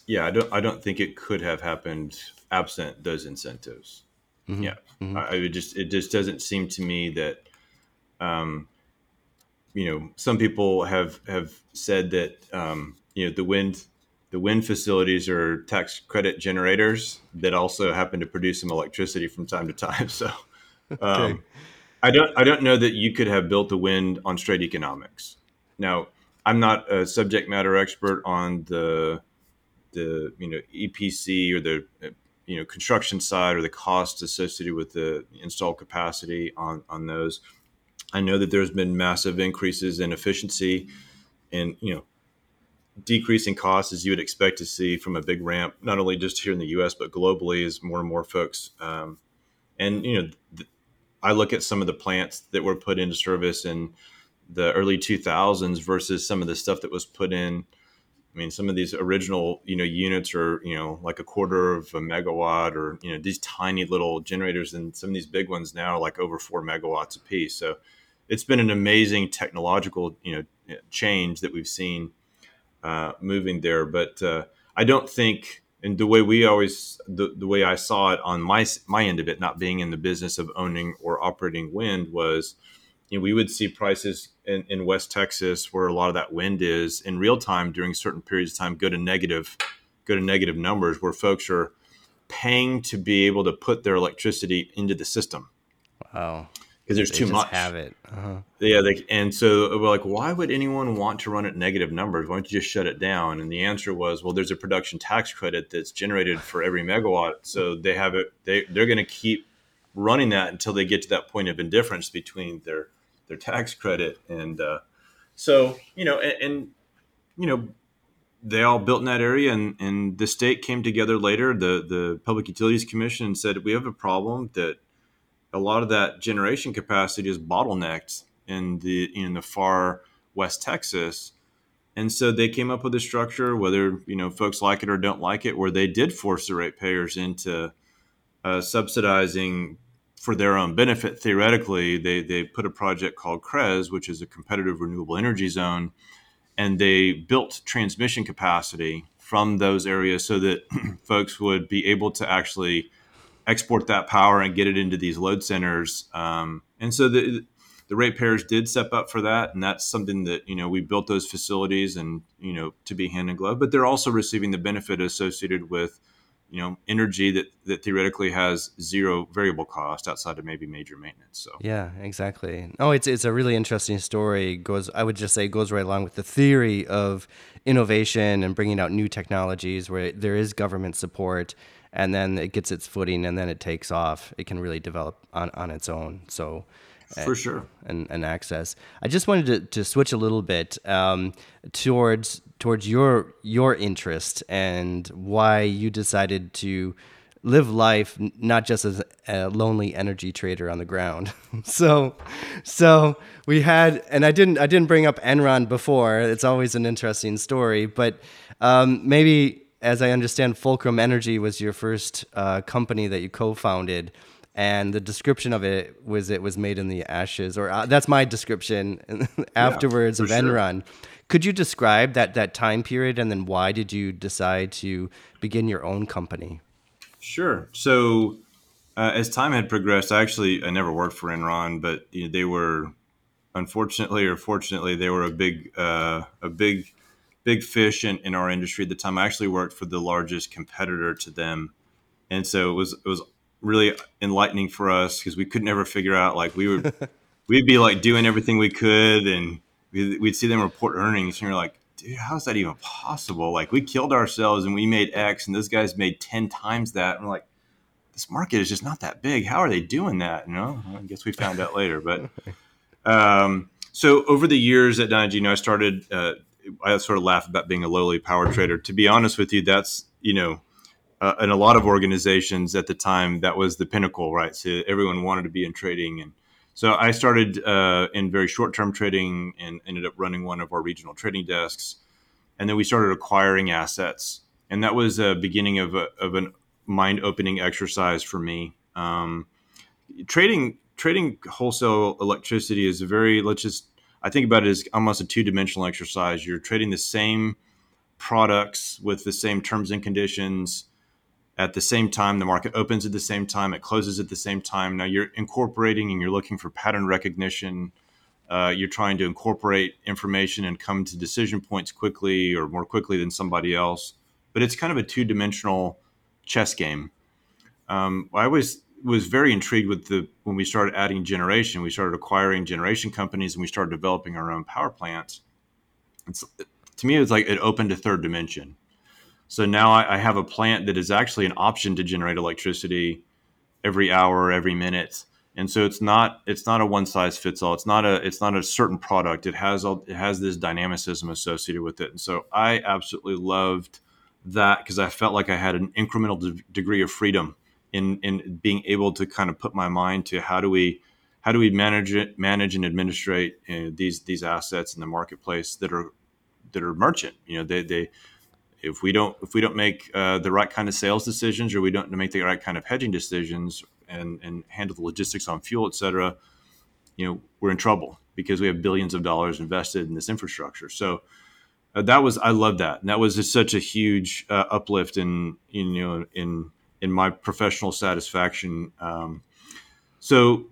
Yeah, I don't. I don't think it could have happened absent those incentives. Mm-hmm. Yeah, mm-hmm. I, I just it just doesn't seem to me that. Um, you know, some people have have said that um, you know the wind the wind facilities are tax credit generators that also happen to produce some electricity from time to time. So, um, okay. I don't I don't know that you could have built the wind on straight economics. Now, I'm not a subject matter expert on the the you know EPC or the you know construction side or the cost associated with the installed capacity on on those. I know that there's been massive increases in efficiency and you know decreasing costs as you would expect to see from a big ramp, not only just here in the U.S. but globally, as more and more folks um, and you know. Th- I look at some of the plants that were put into service in the early 2000s versus some of the stuff that was put in. I mean, some of these original, you know, units are, you know, like a quarter of a megawatt or, you know, these tiny little generators and some of these big ones now are like over four megawatts a piece. So it's been an amazing technological, you know, change that we've seen uh, moving there. But uh, I don't think and the way we always the, the way i saw it on my my end of it not being in the business of owning or operating wind was you know we would see prices in, in west texas where a lot of that wind is in real time during certain periods of time go to negative go to negative numbers where folks are paying to be able to put their electricity into the system wow because there's they too much. Have it. Uh-huh. Yeah, they, and so we're like, why would anyone want to run at negative numbers? Why don't you just shut it down? And the answer was, well, there's a production tax credit that's generated for every megawatt, so they have it. They they're going to keep running that until they get to that point of indifference between their their tax credit and uh, so you know and, and you know they all built in that area and, and the state came together later the the public utilities commission said we have a problem that a lot of that generation capacity is bottlenecked in the in the far west Texas. And so they came up with a structure, whether you know folks like it or don't like it, where they did force the ratepayers into uh, subsidizing for their own benefit, theoretically, they, they put a project called CREZ, which is a competitive renewable energy zone, and they built transmission capacity from those areas so that folks would be able to actually export that power and get it into these load centers. Um, and so the the ratepayers did step up for that, and that's something that you know we built those facilities and you know to be hand in glove. But they're also receiving the benefit associated with you know energy that that theoretically has zero variable cost outside of maybe major maintenance so. Yeah exactly. Oh it's it's a really interesting story. Goes i would just say goes right along with the theory of innovation and bringing out new technologies where there is government support and then it gets its footing and then it takes off. It can really develop on, on its own. So for sure. and, and access. I just wanted to, to switch a little bit um, towards towards your your interest and why you decided to live life not just as a lonely energy trader on the ground. So so we had and i didn't i didn't bring up enron before. It's always an interesting story but um, maybe as i understand fulcrum energy was your first uh, company that you co-founded and the description of it was it was made in the ashes, or uh, that's my description afterwards yeah, of Enron. Sure. Could you describe that that time period, and then why did you decide to begin your own company? Sure. So uh, as time had progressed, I actually I never worked for Enron, but you know, they were unfortunately or fortunately they were a big uh, a big big fish in, in our industry at the time. I actually worked for the largest competitor to them, and so it was it was really enlightening for us because we could never figure out like we would we'd be like doing everything we could and we'd, we'd see them report earnings and you're like dude how is that even possible? Like we killed ourselves and we made x and those guys made 10 times that. And we're like this market is just not that big. How are they doing that? You know? I guess we found out later but um, so over the years at Dynegy, you know i started uh, i sort of laugh about being a lowly power trader to be honest with you that's you know uh, in a lot of organizations at the time, that was the pinnacle, right? So everyone wanted to be in trading. And so I started uh, in very short term trading and ended up running one of our regional trading desks. And then we started acquiring assets. And that was a beginning of, a, of a mind opening exercise for me. Um, trading trading wholesale electricity is a very let's just I think about it as almost a two dimensional exercise. You're trading the same products with the same terms and conditions at the same time. The market opens at the same time. It closes at the same time. Now you're incorporating and you're looking for pattern recognition. Uh, you're trying to incorporate information and come to decision points quickly or more quickly than somebody else. But it's kind of a two-dimensional chess game. Um, i always was very intrigued with the when we started adding generation we started acquiring generation companies and we started developing our own power plants it's, to me it was like it opened a third dimension so now I, I, have a plant that is actually an option to generate electricity every hour, every minute. And so it's not it's not a one size fits all. It's not a it's not a certain product. It has all, it has this dynamicism associated with it. And so I absolutely loved that because I felt like I had an incremental de- degree of freedom in in being able to kind of put my mind to how do we how do we manage it manage and administrate these these assets in the marketplace that are that are merchant. You know they they if we don't if we don't make uh, the right kind of sales decisions or we don't make the right kind of hedging decisions and and handle the logistics on fuel, et cetera, you know, we're in trouble because we have billions of dollars invested in this infrastructure. So uh, that was I love that, and that was just such a huge uh, uplift in, in you know in in my professional satisfaction. Um, so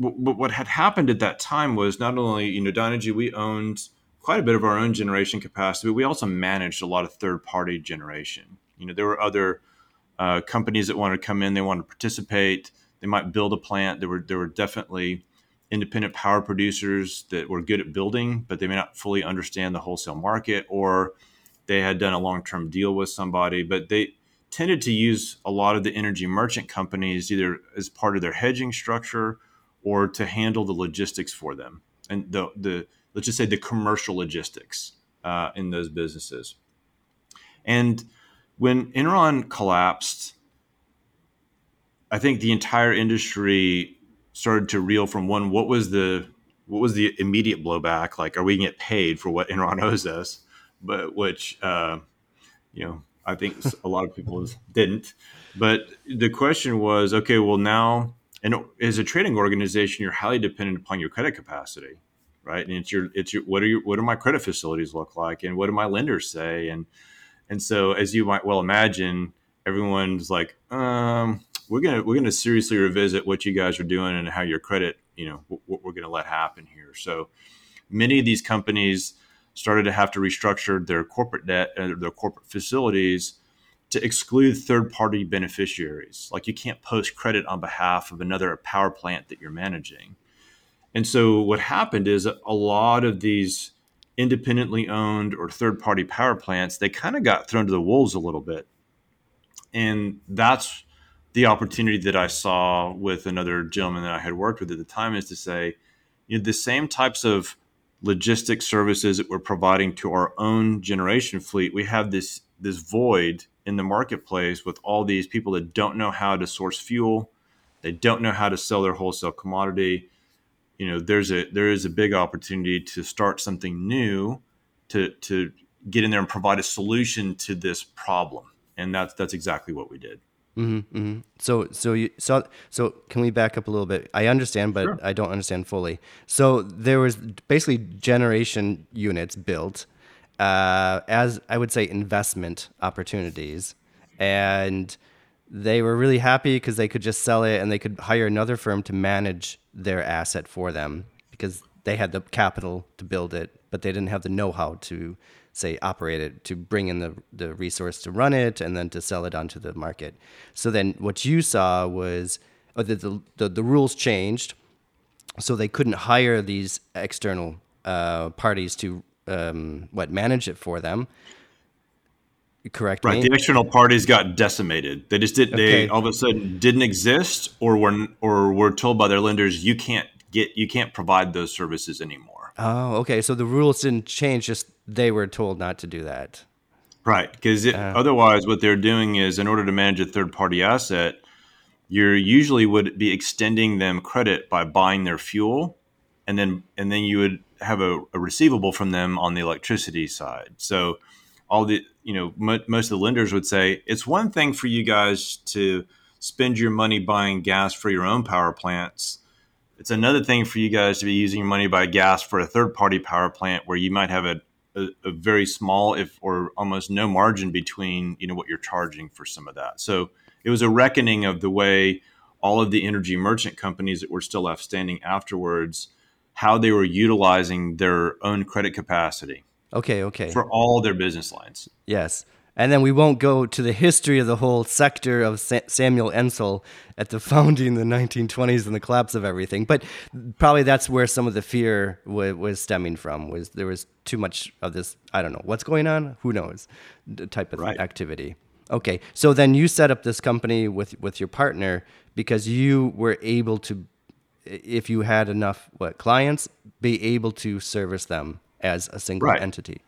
w- what had happened at that time was not only you know Dynegy we owned quite a bit of our own generation capacity, but we also managed a lot of third party generation. You know, there were other uh, companies that wanted to come in, they wanted to participate, they might build a plant. There were there were definitely independent power producers that were good at building, but they may not fully understand the wholesale market, or they had done a long term deal with somebody, but they tended to use a lot of the energy merchant companies either as part of their hedging structure or to handle the logistics for them. And the the let's just say the commercial logistics uh, in those businesses. And when Enron collapsed, I think the entire industry started to reel from one. What was the what was the immediate blowback? Like, are we going to get paid for what Enron owes us? But which, uh, you know, I think a lot of people didn't. But the question was, okay, well now and as a trading organization, you're highly dependent upon your credit capacity, right? And it's your it's your what are your what do my credit facilities look like, and what do my lenders say, and and so as you might well imagine, everyone's like, um, we're gonna we're gonna seriously revisit what you guys are doing and how your credit, you know, what we're gonna let happen here. So many of these companies started to have to restructure their corporate debt and uh, their corporate facilities to exclude third party beneficiaries. Like you can't post credit on behalf of another power plant that you're managing. And so what happened is a lot of these independently owned or third party power plants, they kind of got thrown to the wolves a little bit. And that's the opportunity that I saw with another gentleman that I had worked with at the time is to say, you know, the same types of logistics services that we're providing to our own generation fleet, we have this this void in the marketplace with all these people that don't know how to source fuel, they don't know how to sell their wholesale commodity. You know, there's a there is a big opportunity to start something new to to get in there and provide a solution to this problem. And that's that's exactly what we did. Mm-hmm, mm-hmm. So, so you, so, so can we back up a little bit? I understand, but sure. I don't understand fully. So there was basically generation units built uh, as I would say investment opportunities, and they were really happy because they could just sell it and they could hire another firm to manage their asset for them because they had the capital to build it, but they didn't have the know-how to say operate it to bring in the, the resource to run it and then to sell it onto the market. So then what you saw was oh, the, the, the, rules changed. So they couldn't hire these external uh, parties to um, what manage it for them. Correct right me? the external parties got decimated. They just did okay. they all of a sudden didn't exist or were or were told by their lenders you can't get you can't provide those services anymore oh okay so the rules didn't change just they were told not to do that. Right, because uh, otherwise, what they're doing is, in order to manage a third-party asset, you usually would be extending them credit by buying their fuel, and then and then you would have a, a receivable from them on the electricity side. So, all the you know, most of the lenders would say it's one thing for you guys to spend your money buying gas for your own power plants. It's another thing for you guys to be using your money by gas for a third party power plant where you might have a, a, a, very small, if or almost no margin between you know what you're charging for some of that. So it was a reckoning of the way all of the energy merchant companies that were still left standing afterwards, how they were utilizing their own credit capacity. Okay, okay. For all their business lines. Yes. And then we won't go to the history of the whole sector of Sa- Samuel Insull at the founding in the 1920s and the collapse of everything. But probably that's where some of the fear w- was stemming from. Was there was too much of this? I don't know what's going on. Who knows? The Type of right. activity. Okay, so then you set up this company with with your partner because you were able to, if you had enough what clients, be able to service them as a single right. entity.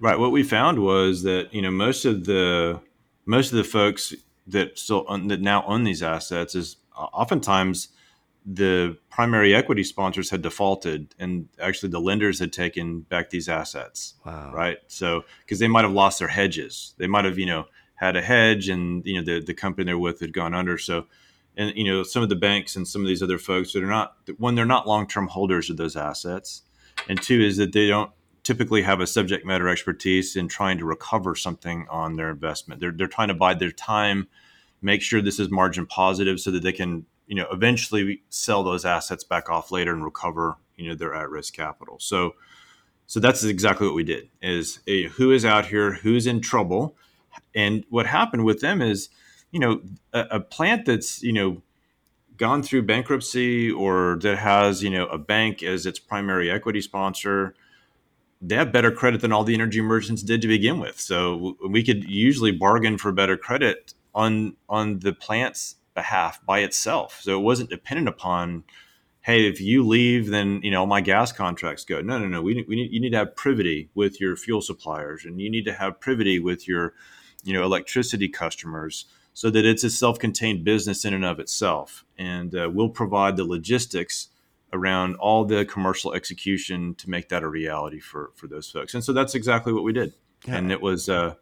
Right. What we found was that you know most of the most of the folks that still own, that now own these assets is uh, oftentimes the primary equity sponsors had defaulted and actually the lenders had taken back these assets. Wow. right? So because they might have lost their hedges. They might have you know had a hedge and you know the, the company they're with had gone under. So and you know some of the banks and some of these other folks that are not one they're not long-term holders of those assets. And two is that they don't typically have a subject matter expertise in trying to recover something on their investment. They're, they're trying to bide their time, make sure this is margin positive so that they can, you know, eventually sell those assets back off later and recover, you know, their at-risk capital. So, so that's exactly what we did is a, who is out here, who's in trouble. And what happened with them is, you know, a, a plant that's, you know, gone through bankruptcy or that has, you know, a bank as its primary equity sponsor, they have better credit than all the energy merchants did to begin with. So we could usually bargain for better credit on on the plant's behalf by itself. So it wasn't dependent upon, hey, if you leave, then you know my gas contracts go. No, no, no. We, we need, you need to have privity with your fuel suppliers, and you need to have privity with your, you know, electricity customers, so that it's a self-contained business in and of itself. And uh, we'll provide the logistics around all the commercial execution to make that a reality for for those folks. And so that's exactly what we did, yeah. and it was uh,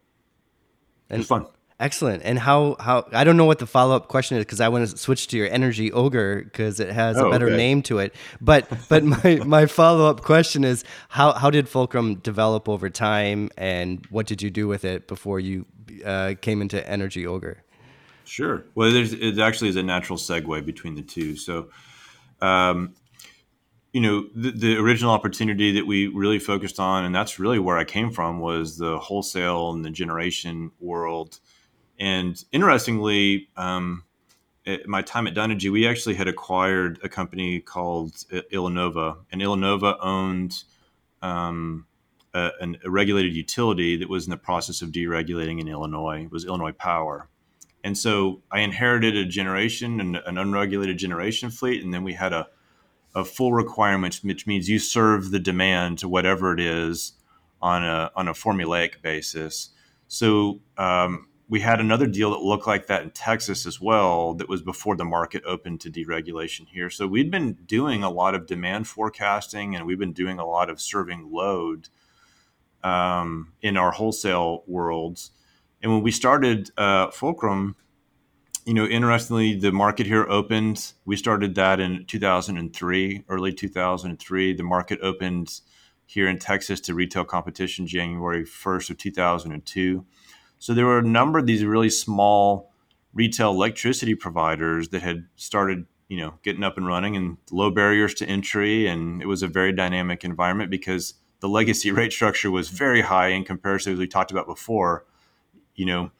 and, it was fun. Excellent. And how how I don't know what the follow up question is because I want to switch to your energy ogre because it has oh, a better okay. name to it. But but my my follow up question is how how did Fulcrum develop over time and what did you do with it before you uh, came into energy ogre? Sure. Well, it actually is a natural segue between the two. So. Um, you know the, the, original opportunity that we really focused on and that's really where i came from was the wholesale and the generation world and interestingly um, at my time at Dynegy, we actually had acquired a company called Illinova, and Illinova owned um, a, a, regulated utility that was in the process of deregulating in Illinois. It was Illinois Power. And so I inherited a generation, and an unregulated generation fleet, and then we had a a full requirement, which means you serve the demand to whatever it is on a on a formulaic basis. So um, we had another deal that looked like that in Texas as well. That was before the market opened to deregulation here. So we'd been doing a lot of demand forecasting, and we've been doing a lot of serving load um, in our wholesale worlds. And when we started uh, Fulcrum, you know, interestingly, the market here opened. We started that in 2003, early 2003. The market opened here in Texas to retail competition January 1st of 2002. So there were a number of these really small retail electricity providers that had started, you know, getting up and running and low barriers to entry. And it was a very dynamic environment because the legacy rate structure was very high in comparison, as we talked about before. You know,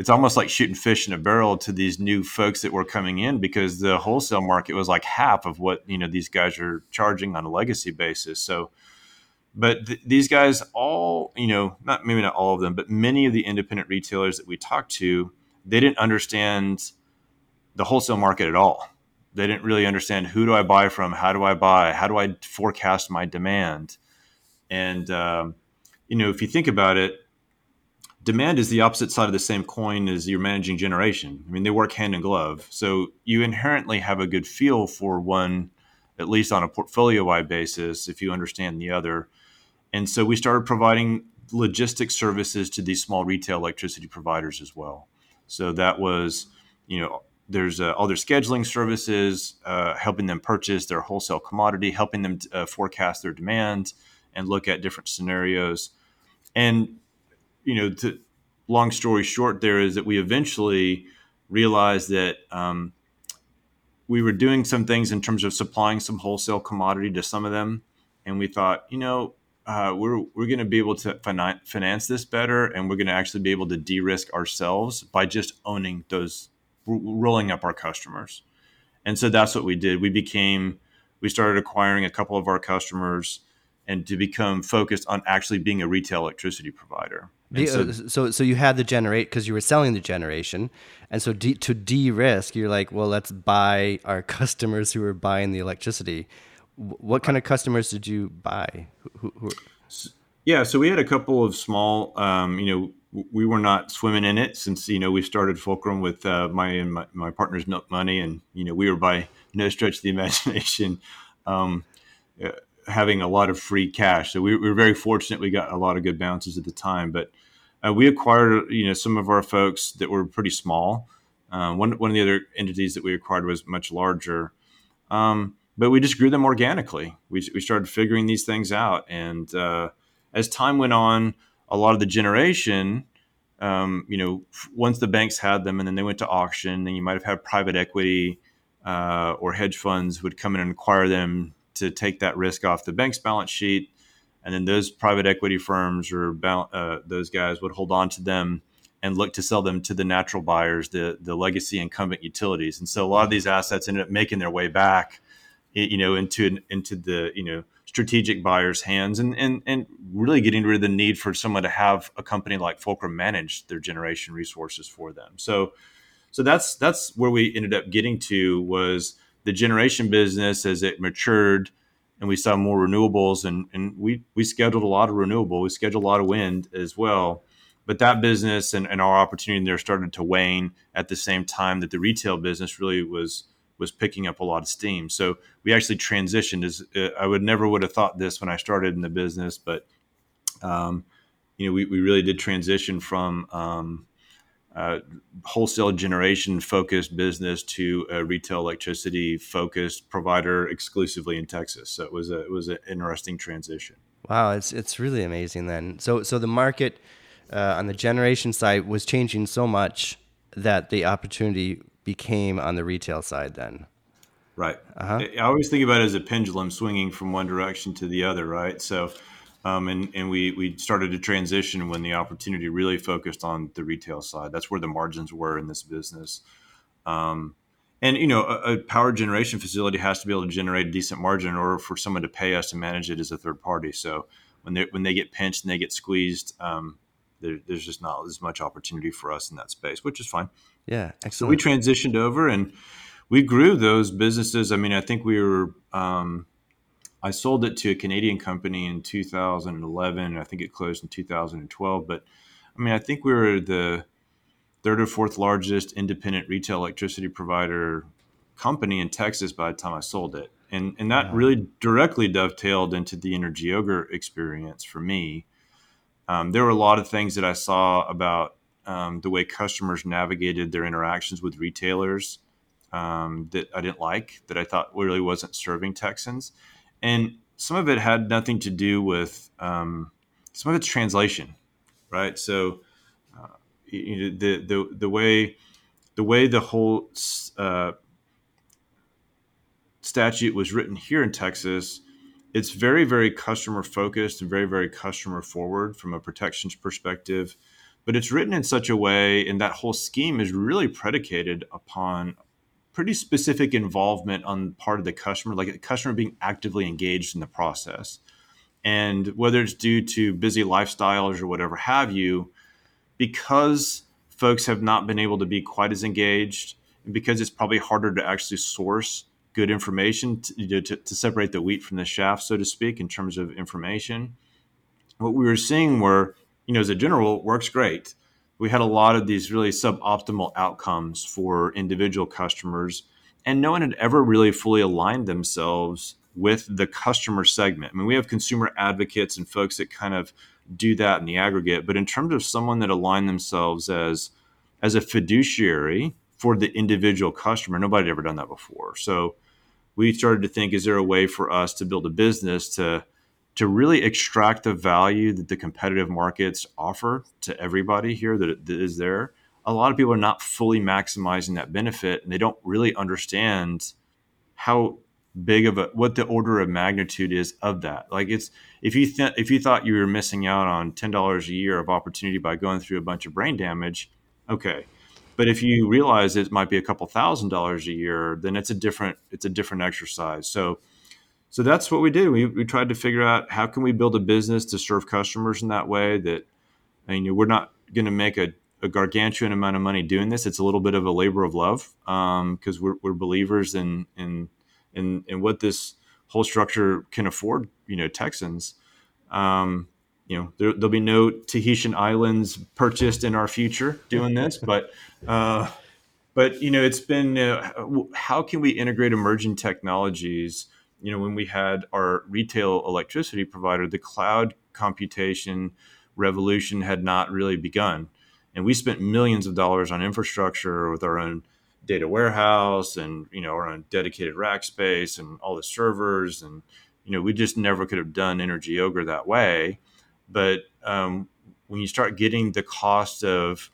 it's almost like shooting fish in a barrel to these new folks that were coming in because the wholesale market was like half of what you know these guys are charging on a legacy basis. So, but th- these guys all you know not maybe not all of them, but many of the independent retailers that we talked to, they didn't understand the wholesale market at all. They didn't really understand who do I buy from, how do I buy, how do I forecast my demand, and um, you know if you think about it demand is the opposite side of the same coin as your managing generation. I mean, they work hand in glove. So you inherently have a good feel for one, at least on a portfolio wide basis, if you understand the other. And so we started providing logistic services to these small retail electricity providers as well. So that was, you know, there's uh, other scheduling services, uh, helping them purchase their wholesale commodity, helping them uh, forecast their demand and look at different scenarios. And you know, to, long story short, there is that we eventually realized that um, we were doing some things in terms of supplying some wholesale commodity to some of them, and we thought, you know, uh, we're we're going to be able to finance this better, and we're going to actually be able to de-risk ourselves by just owning those, rolling up our customers, and so that's what we did. We became, we started acquiring a couple of our customers, and to become focused on actually being a retail electricity provider. The, so, uh, so, so you had the generate because you were selling the generation, and so de- to de-risk, you're like, well, let's buy our customers who are buying the electricity. What kind of customers did you buy? Who, who, yeah, so we had a couple of small. Um, you know, we were not swimming in it since you know we started Fulcrum with uh, my, my, my partner's milk money, and you know we were by no stretch of the imagination. Um, uh, having a lot of free cash. So we, we, were very fortunate. We got a lot of good bounces at the time, but uh, we acquired, you know, some of our folks that were pretty small. Uh, one, one of the other entities that we acquired was much larger. Um, but we just grew them organically. We, we started figuring these things out. And uh, as time went on, a lot of the generation, um, you know, once the banks had them and then they went to auction, then you might have had private equity uh, or hedge funds would come in and acquire them to take that risk off the bank's balance sheet. And then those private equity firms or uh, those guys would hold on to them and look to sell them to the natural buyers, the the legacy incumbent utilities. And so a lot of these assets ended up making their way back, you know, into into the you know strategic buyers' hands, and and and really getting rid of the need for someone to have a company like Fulcrum manage their generation resources for them. So so that's that's where we ended up getting to was the generation business as it matured and we saw more renewables and, and we, we scheduled a lot of renewable. We scheduled a lot of wind as well. But that business and, and our opportunity there started to wane at the same time that the retail business really was was picking up a lot of steam. So we actually transitioned. As uh, I would never would have thought this when I started in the business, but um, you know we, we really did transition from um, uh, wholesale generation focused business to a retail electricity focused provider exclusively in Texas. So it was a it was an interesting transition. Wow, it's it's really amazing then. So so the market uh, on the generation side was changing so much that the opportunity became on the retail side then. Right. Uh-huh. I always think about it as a pendulum swinging from one direction to the other. Right. So um, and and we we started to transition when the opportunity really focused on the retail side. That's where the margins were in this business. Um, and you know, a, a, power generation facility has to be able to generate a decent margin in order for someone to pay us to manage it as a third party. So when they when they get pinched and they get squeezed, um, there, there's just not as much opportunity for us in that space, which is fine. Yeah, excellent. So we transitioned over and we grew those businesses. I mean, I think we were um, I sold it to a Canadian company in 2011. I think it closed in 2012. But I mean, I think we were the third or fourth largest independent retail electricity provider company in Texas by the time I sold it. And, and that wow. really directly dovetailed into the Energy ogre experience for me. Um, there were a lot of things that I saw about um, the way customers navigated their interactions with retailers um, that I didn't like, that I thought really wasn't serving Texans and some of it had nothing to do with um, some of it's translation, right? So uh, you know, the the the way the way the whole uh, statute was written here in Texas, it's very very customer focused and very very customer forward from a protections perspective. But it's written in such a way, and that whole scheme is really predicated upon pretty specific involvement on part of the customer, like a customer being actively engaged in the process. And whether it's due to busy lifestyles or whatever have you, because folks have not been able to be quite as engaged, and because it's probably harder to actually source good information to, you know, to, to separate the wheat from the chaff, so to speak, in terms of information, what we were seeing were, you know, as a general, works great we had a lot of these really suboptimal outcomes for individual customers and no one had ever really fully aligned themselves with the customer segment. I mean, we have consumer advocates and folks that kind of do that in the aggregate, but in terms of someone that aligned themselves as as a fiduciary for the individual customer, nobody had ever done that before. So we started to think, is there a way for us to build a business to to really extract the value that the competitive markets offer to everybody here that, that is there a lot of people are not fully maximizing that benefit and they don't really understand how big of a what the order of magnitude is of that. Like it's if you th- if you thought you were missing out on $10 a year of opportunity by going through a bunch of brain damage okay. But if you realize it might be a couple thousand dollars a year then it's a different it's a different exercise. So so that's what we did. We, we tried to figure out how can we build a business to serve customers in that way that, I mean, we're not going to make a, a, gargantuan amount of money doing this. It's a little bit of a labor of love because um, we're, we're believers in, in, in, in what this whole structure can afford, you know, Texans. Um, you know, there, will be no Tahitian islands purchased in our future doing this, but, uh, but you know, it's been uh, how can we integrate emerging technologies you know, when we had our retail electricity provider, the cloud computation revolution had not really begun. And we spent millions of dollars on infrastructure with our own data warehouse and, you know, our own dedicated rack space and all the servers. And, you know, we just never could have done Energy Ogre that way. But um, when you start getting the cost of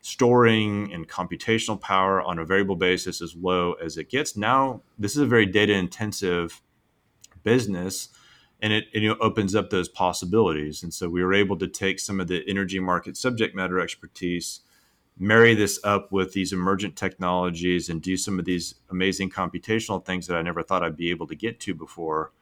storing and computational power on a variable basis as low as it gets, now this is a very data intensive business and it, it, opens up those possibilities. And so we were able to take some of the energy market subject matter expertise, marry this up with these emergent technologies, and do some of these amazing computational things that I never thought I'd be able to get to before,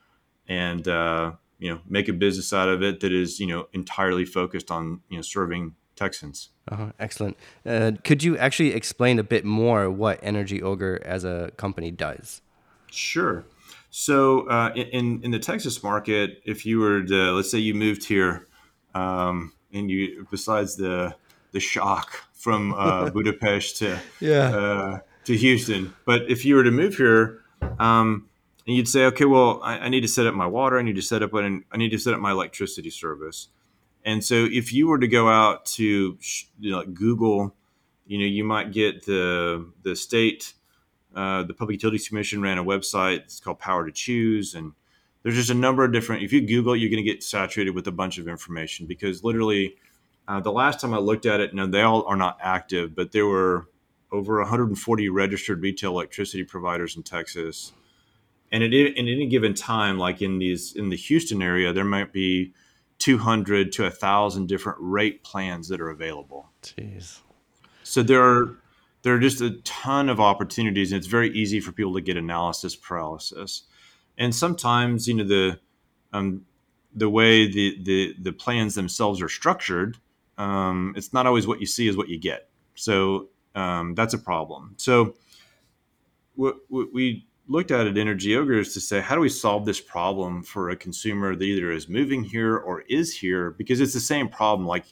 and uh, you know make a business out of it that is you know entirely focused on you know serving Texans. Uh-huh, excellent. Uh, could you actually explain a bit more what Energy Ogre as a company does? Sure. So uh, in in the Texas market, if you were to let's say you moved here, um, and you besides the the shock from uh, Budapest to yeah. uh, to Houston, but if you were to move here, um, and you'd say, okay, well, I, I, need to set up my water, I need to set up an, I need to set up my electricity service, and so if you were to go out to you know, Google you know, you might get the the state, uh, the Public Utilities Commission ran a website. It's called Power to Choose, and there's just a number of different. If you Google, it, you're going to get saturated with a bunch of information because literally, uh, the last time I looked at it, now they all are not active, but there were over 140 registered retail electricity providers in Texas. And at, in any given time, like in these in the Houston area, there might be 200 to a thousand different rate plans that are available. Jeez. So there are there are just a ton of opportunities, and it's very easy for people to get analysis paralysis. And sometimes, you know, the um, the way the, the the plans themselves are structured, um, it's not always what you see is what you get. So um, that's a problem. So what, what we looked at at Energy Ogre is to say, how do we solve this problem for a consumer that either is moving here or is here? Because it's the same problem. Like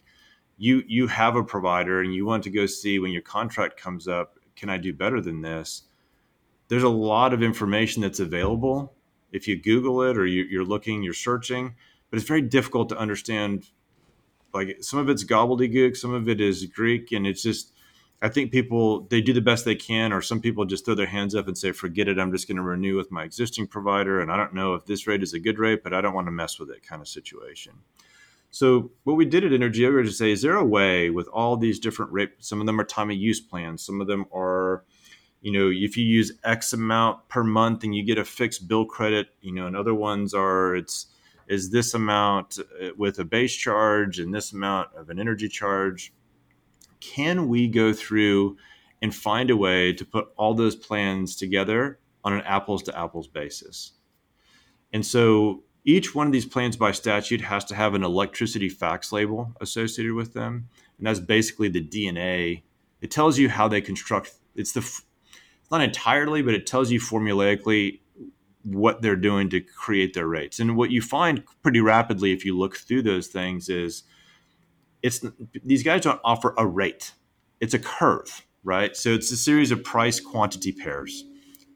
you you have a provider and you want to go see when your contract comes up, can I do better than this? There's a lot of information that's available if you Google it or you, you're looking, you're searching, but it's very difficult to understand. Like some of it's gobbledygook, some of it is Greek, and it's just I think people they do the best they can, or some people just throw their hands up and say, "Forget it, I'm just going to renew with my existing provider." And I don't know if this rate is a good rate, but I don't want to mess with it, kind of situation. So what we did at Energy Ogre is to say, is there a way with all these different rate? Some of them are time of use plans. Some of them are, you know, if you use X amount per month and you get a fixed bill credit, you know, and other ones are it's is this amount uh, with a base charge and this amount of an energy charge can we go through and find a way to put all those plans together on an apples to apples basis? And so each one of these plans by statute has to have an electricity facts label associated with them. And that's basically the DNA. It tells you how they construct it's the it's not entirely, but it tells you formulaically what they're doing to create their rates. And what you find pretty rapidly if you look through those things is it's these guys don't offer a rate; it's a curve, right? So it's a series of price quantity pairs.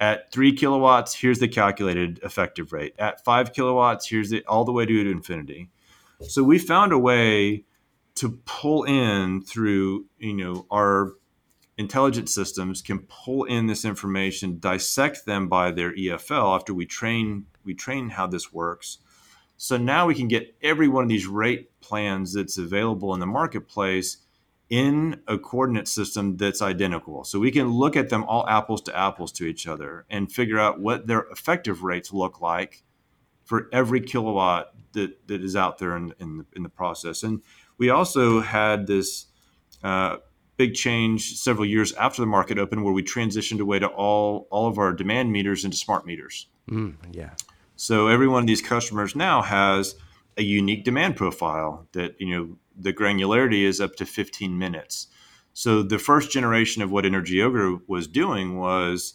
At three kilowatts, here's the calculated effective rate. At five kilowatts, here's the all the way to infinity. So we found a way to pull in through you know our intelligent systems can pull in this information, dissect them by their EFL after we train we train how this works, so now we can get every one of these rate plans that's available in the marketplace in a coordinate system that's identical. So we can look at them all apples to apples to each other and figure out what their effective rates look like for every kilowatt that, that is out there in, in, the, in the process. And we also had this uh, big change several years after the market opened where we transitioned away to all, all of our demand meters into smart meters. Mm, yeah. So every one of these customers now has a unique demand profile that, you know, the granularity is up to 15 minutes. So the first generation of what Energy Ogre was doing was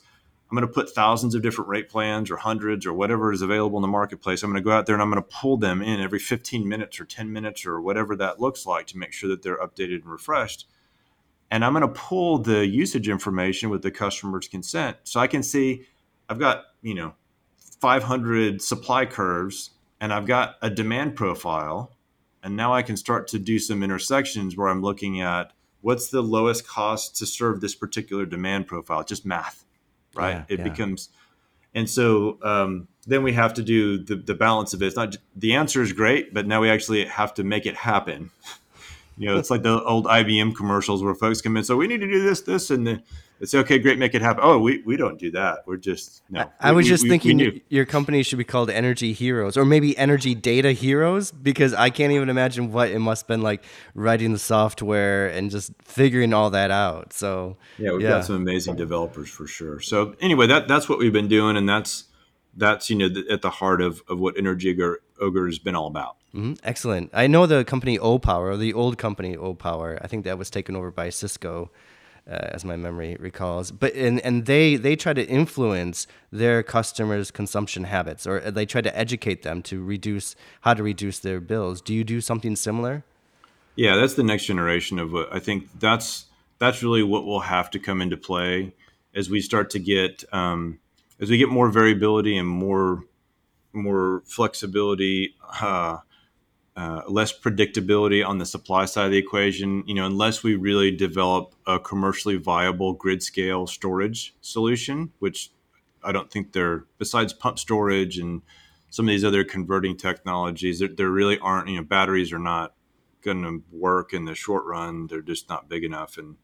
I'm going to put thousands of different rate plans or hundreds or whatever is available in the marketplace. I'm going to go out there and I'm going to pull them in every 15 minutes or 10 minutes or whatever that looks like to make sure that they're updated and refreshed. And I'm going to pull the usage information with the customer's consent so I can see I've got, you know, 500 supply curves and I've got a demand profile. And now I can start to do some intersections where I'm looking at what's the lowest cost to serve this particular demand profile, just math, right? Yeah, it yeah. becomes, and so um, then we have to do the, the balance of it. It's not the answer is great, but now we actually have to make it happen. you know, it's like the old IBM commercials where folks come in, so we need to do this, this, and then it's okay, great, make it happen. Oh, we, we don't do that. We're just no. I, I was we, just we, thinking we your company should be called Energy Heroes or maybe Energy Data Heroes because I can't even imagine what it must have been like writing the software and just figuring all that out. So yeah, we've yeah. got some amazing developers for sure. So anyway, that that's what we've been doing, and that's that's you know at the heart of of what Energy Ogre, has been all about. Mm-hmm. Excellent. I know the company Opower, the old company Opower. I think that was taken over by Cisco uh, as my memory recalls. But and and they they try to influence their customers' consumption habits, or they try to educate them to reduce how to reduce their bills. Do you do something similar? Yeah, that's the next generation of what I think. That's that's really what will have to come into play as we start to get um, as we get more variability and more more flexibility. Uh, uh, less predictability on the supply side of the equation. You know, unless we really develop a commercially viable grid scale storage solution, which I don't think they're besides pump storage and some of these other converting technologies. There, there really aren't. You know, batteries are not going to work in the short run. They're just not big enough, and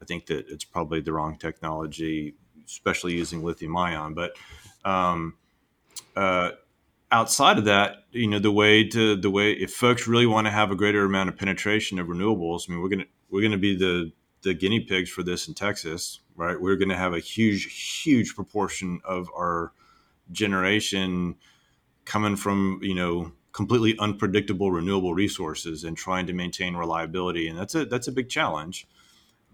I think that it's probably the wrong technology, especially using lithium ion. But um, uh, outside of that, you know, the way to the way if folks really want to have a greater amount of penetration of renewables, I mean, we're gonna we're gonna be the the guinea pigs for this in Texas, right? We're to have a huge, huge proportion of our generation coming from you know completely unpredictable renewable resources and trying to maintain reliability, and that's a that's a big challenge.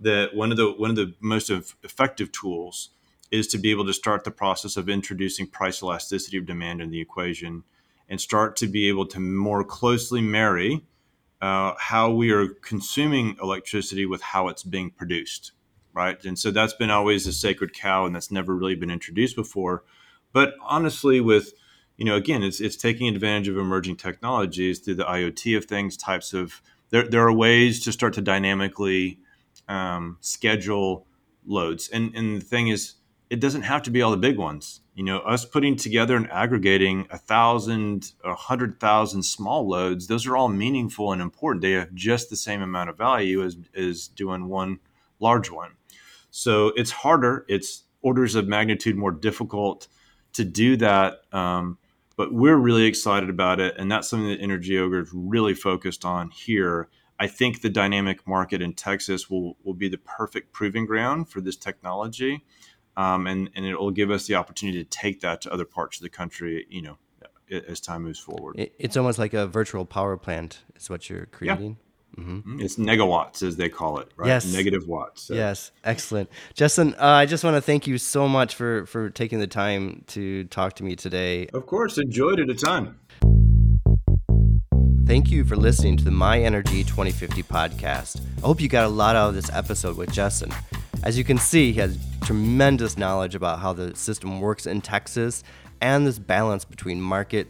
That one of the one of the most effective tools is to be able to start the process of introducing price elasticity of demand in the equation and start to be able to more closely marry uh, how we are consuming electricity with how it's being produced, right? And so that's been always a sacred cow, and that's never really been introduced before. But honestly, with you know, again, it's it's taking advantage of emerging technologies through the IoT of things, types of there there are ways to start to dynamically um, schedule loads, and and the thing is it doesn't have to be all the big ones. You know, us putting together and aggregating a thousand, a hundred thousand small loads, those are all meaningful and important. They have just the same amount of value as, as doing one large one. So it's harder, it's orders of magnitude more difficult to do that. Um, but we're really excited about it. And that's something that Energy Ogre is really focused on here. I think the dynamic market in Texas will, will be the perfect proving ground for this technology um, and and it will give us the opportunity to take that to other parts of the country. You know, as time moves forward. It's almost like a virtual power plant. Is what you're creating. Yeah. Mm-hmm. mm-hmm. It's negawatts, as they call it, right? Yes. Negative watts. So. Yes. Excellent. Jessen, uh, I just want to thank you so much for, for taking the time to talk to me today. Of course. Enjoyed it a ton. Thank you for listening to the My Energy 2050 podcast. I hope you got a lot out of this episode with Jessen. As you can see, he has tremendous knowledge about how the system works in Texas and this balance between market,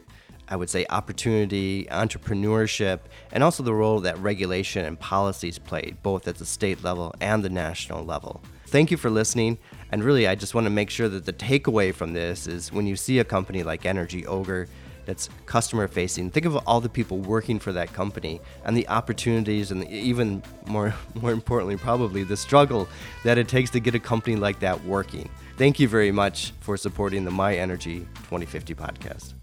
I would say, opportunity, entrepreneurship, and also the role that regulation and policies played, both at the state level and the national level. Thank you for listening. And really, I just want to make sure that the takeaway from this is when you see a company like Energy Ogre, that's customer facing. Think of all the people working for that company and the opportunities and even more more importantly probably the struggle that it takes to get a company like that working. Thank you very much for supporting the My Energy 2050 podcast.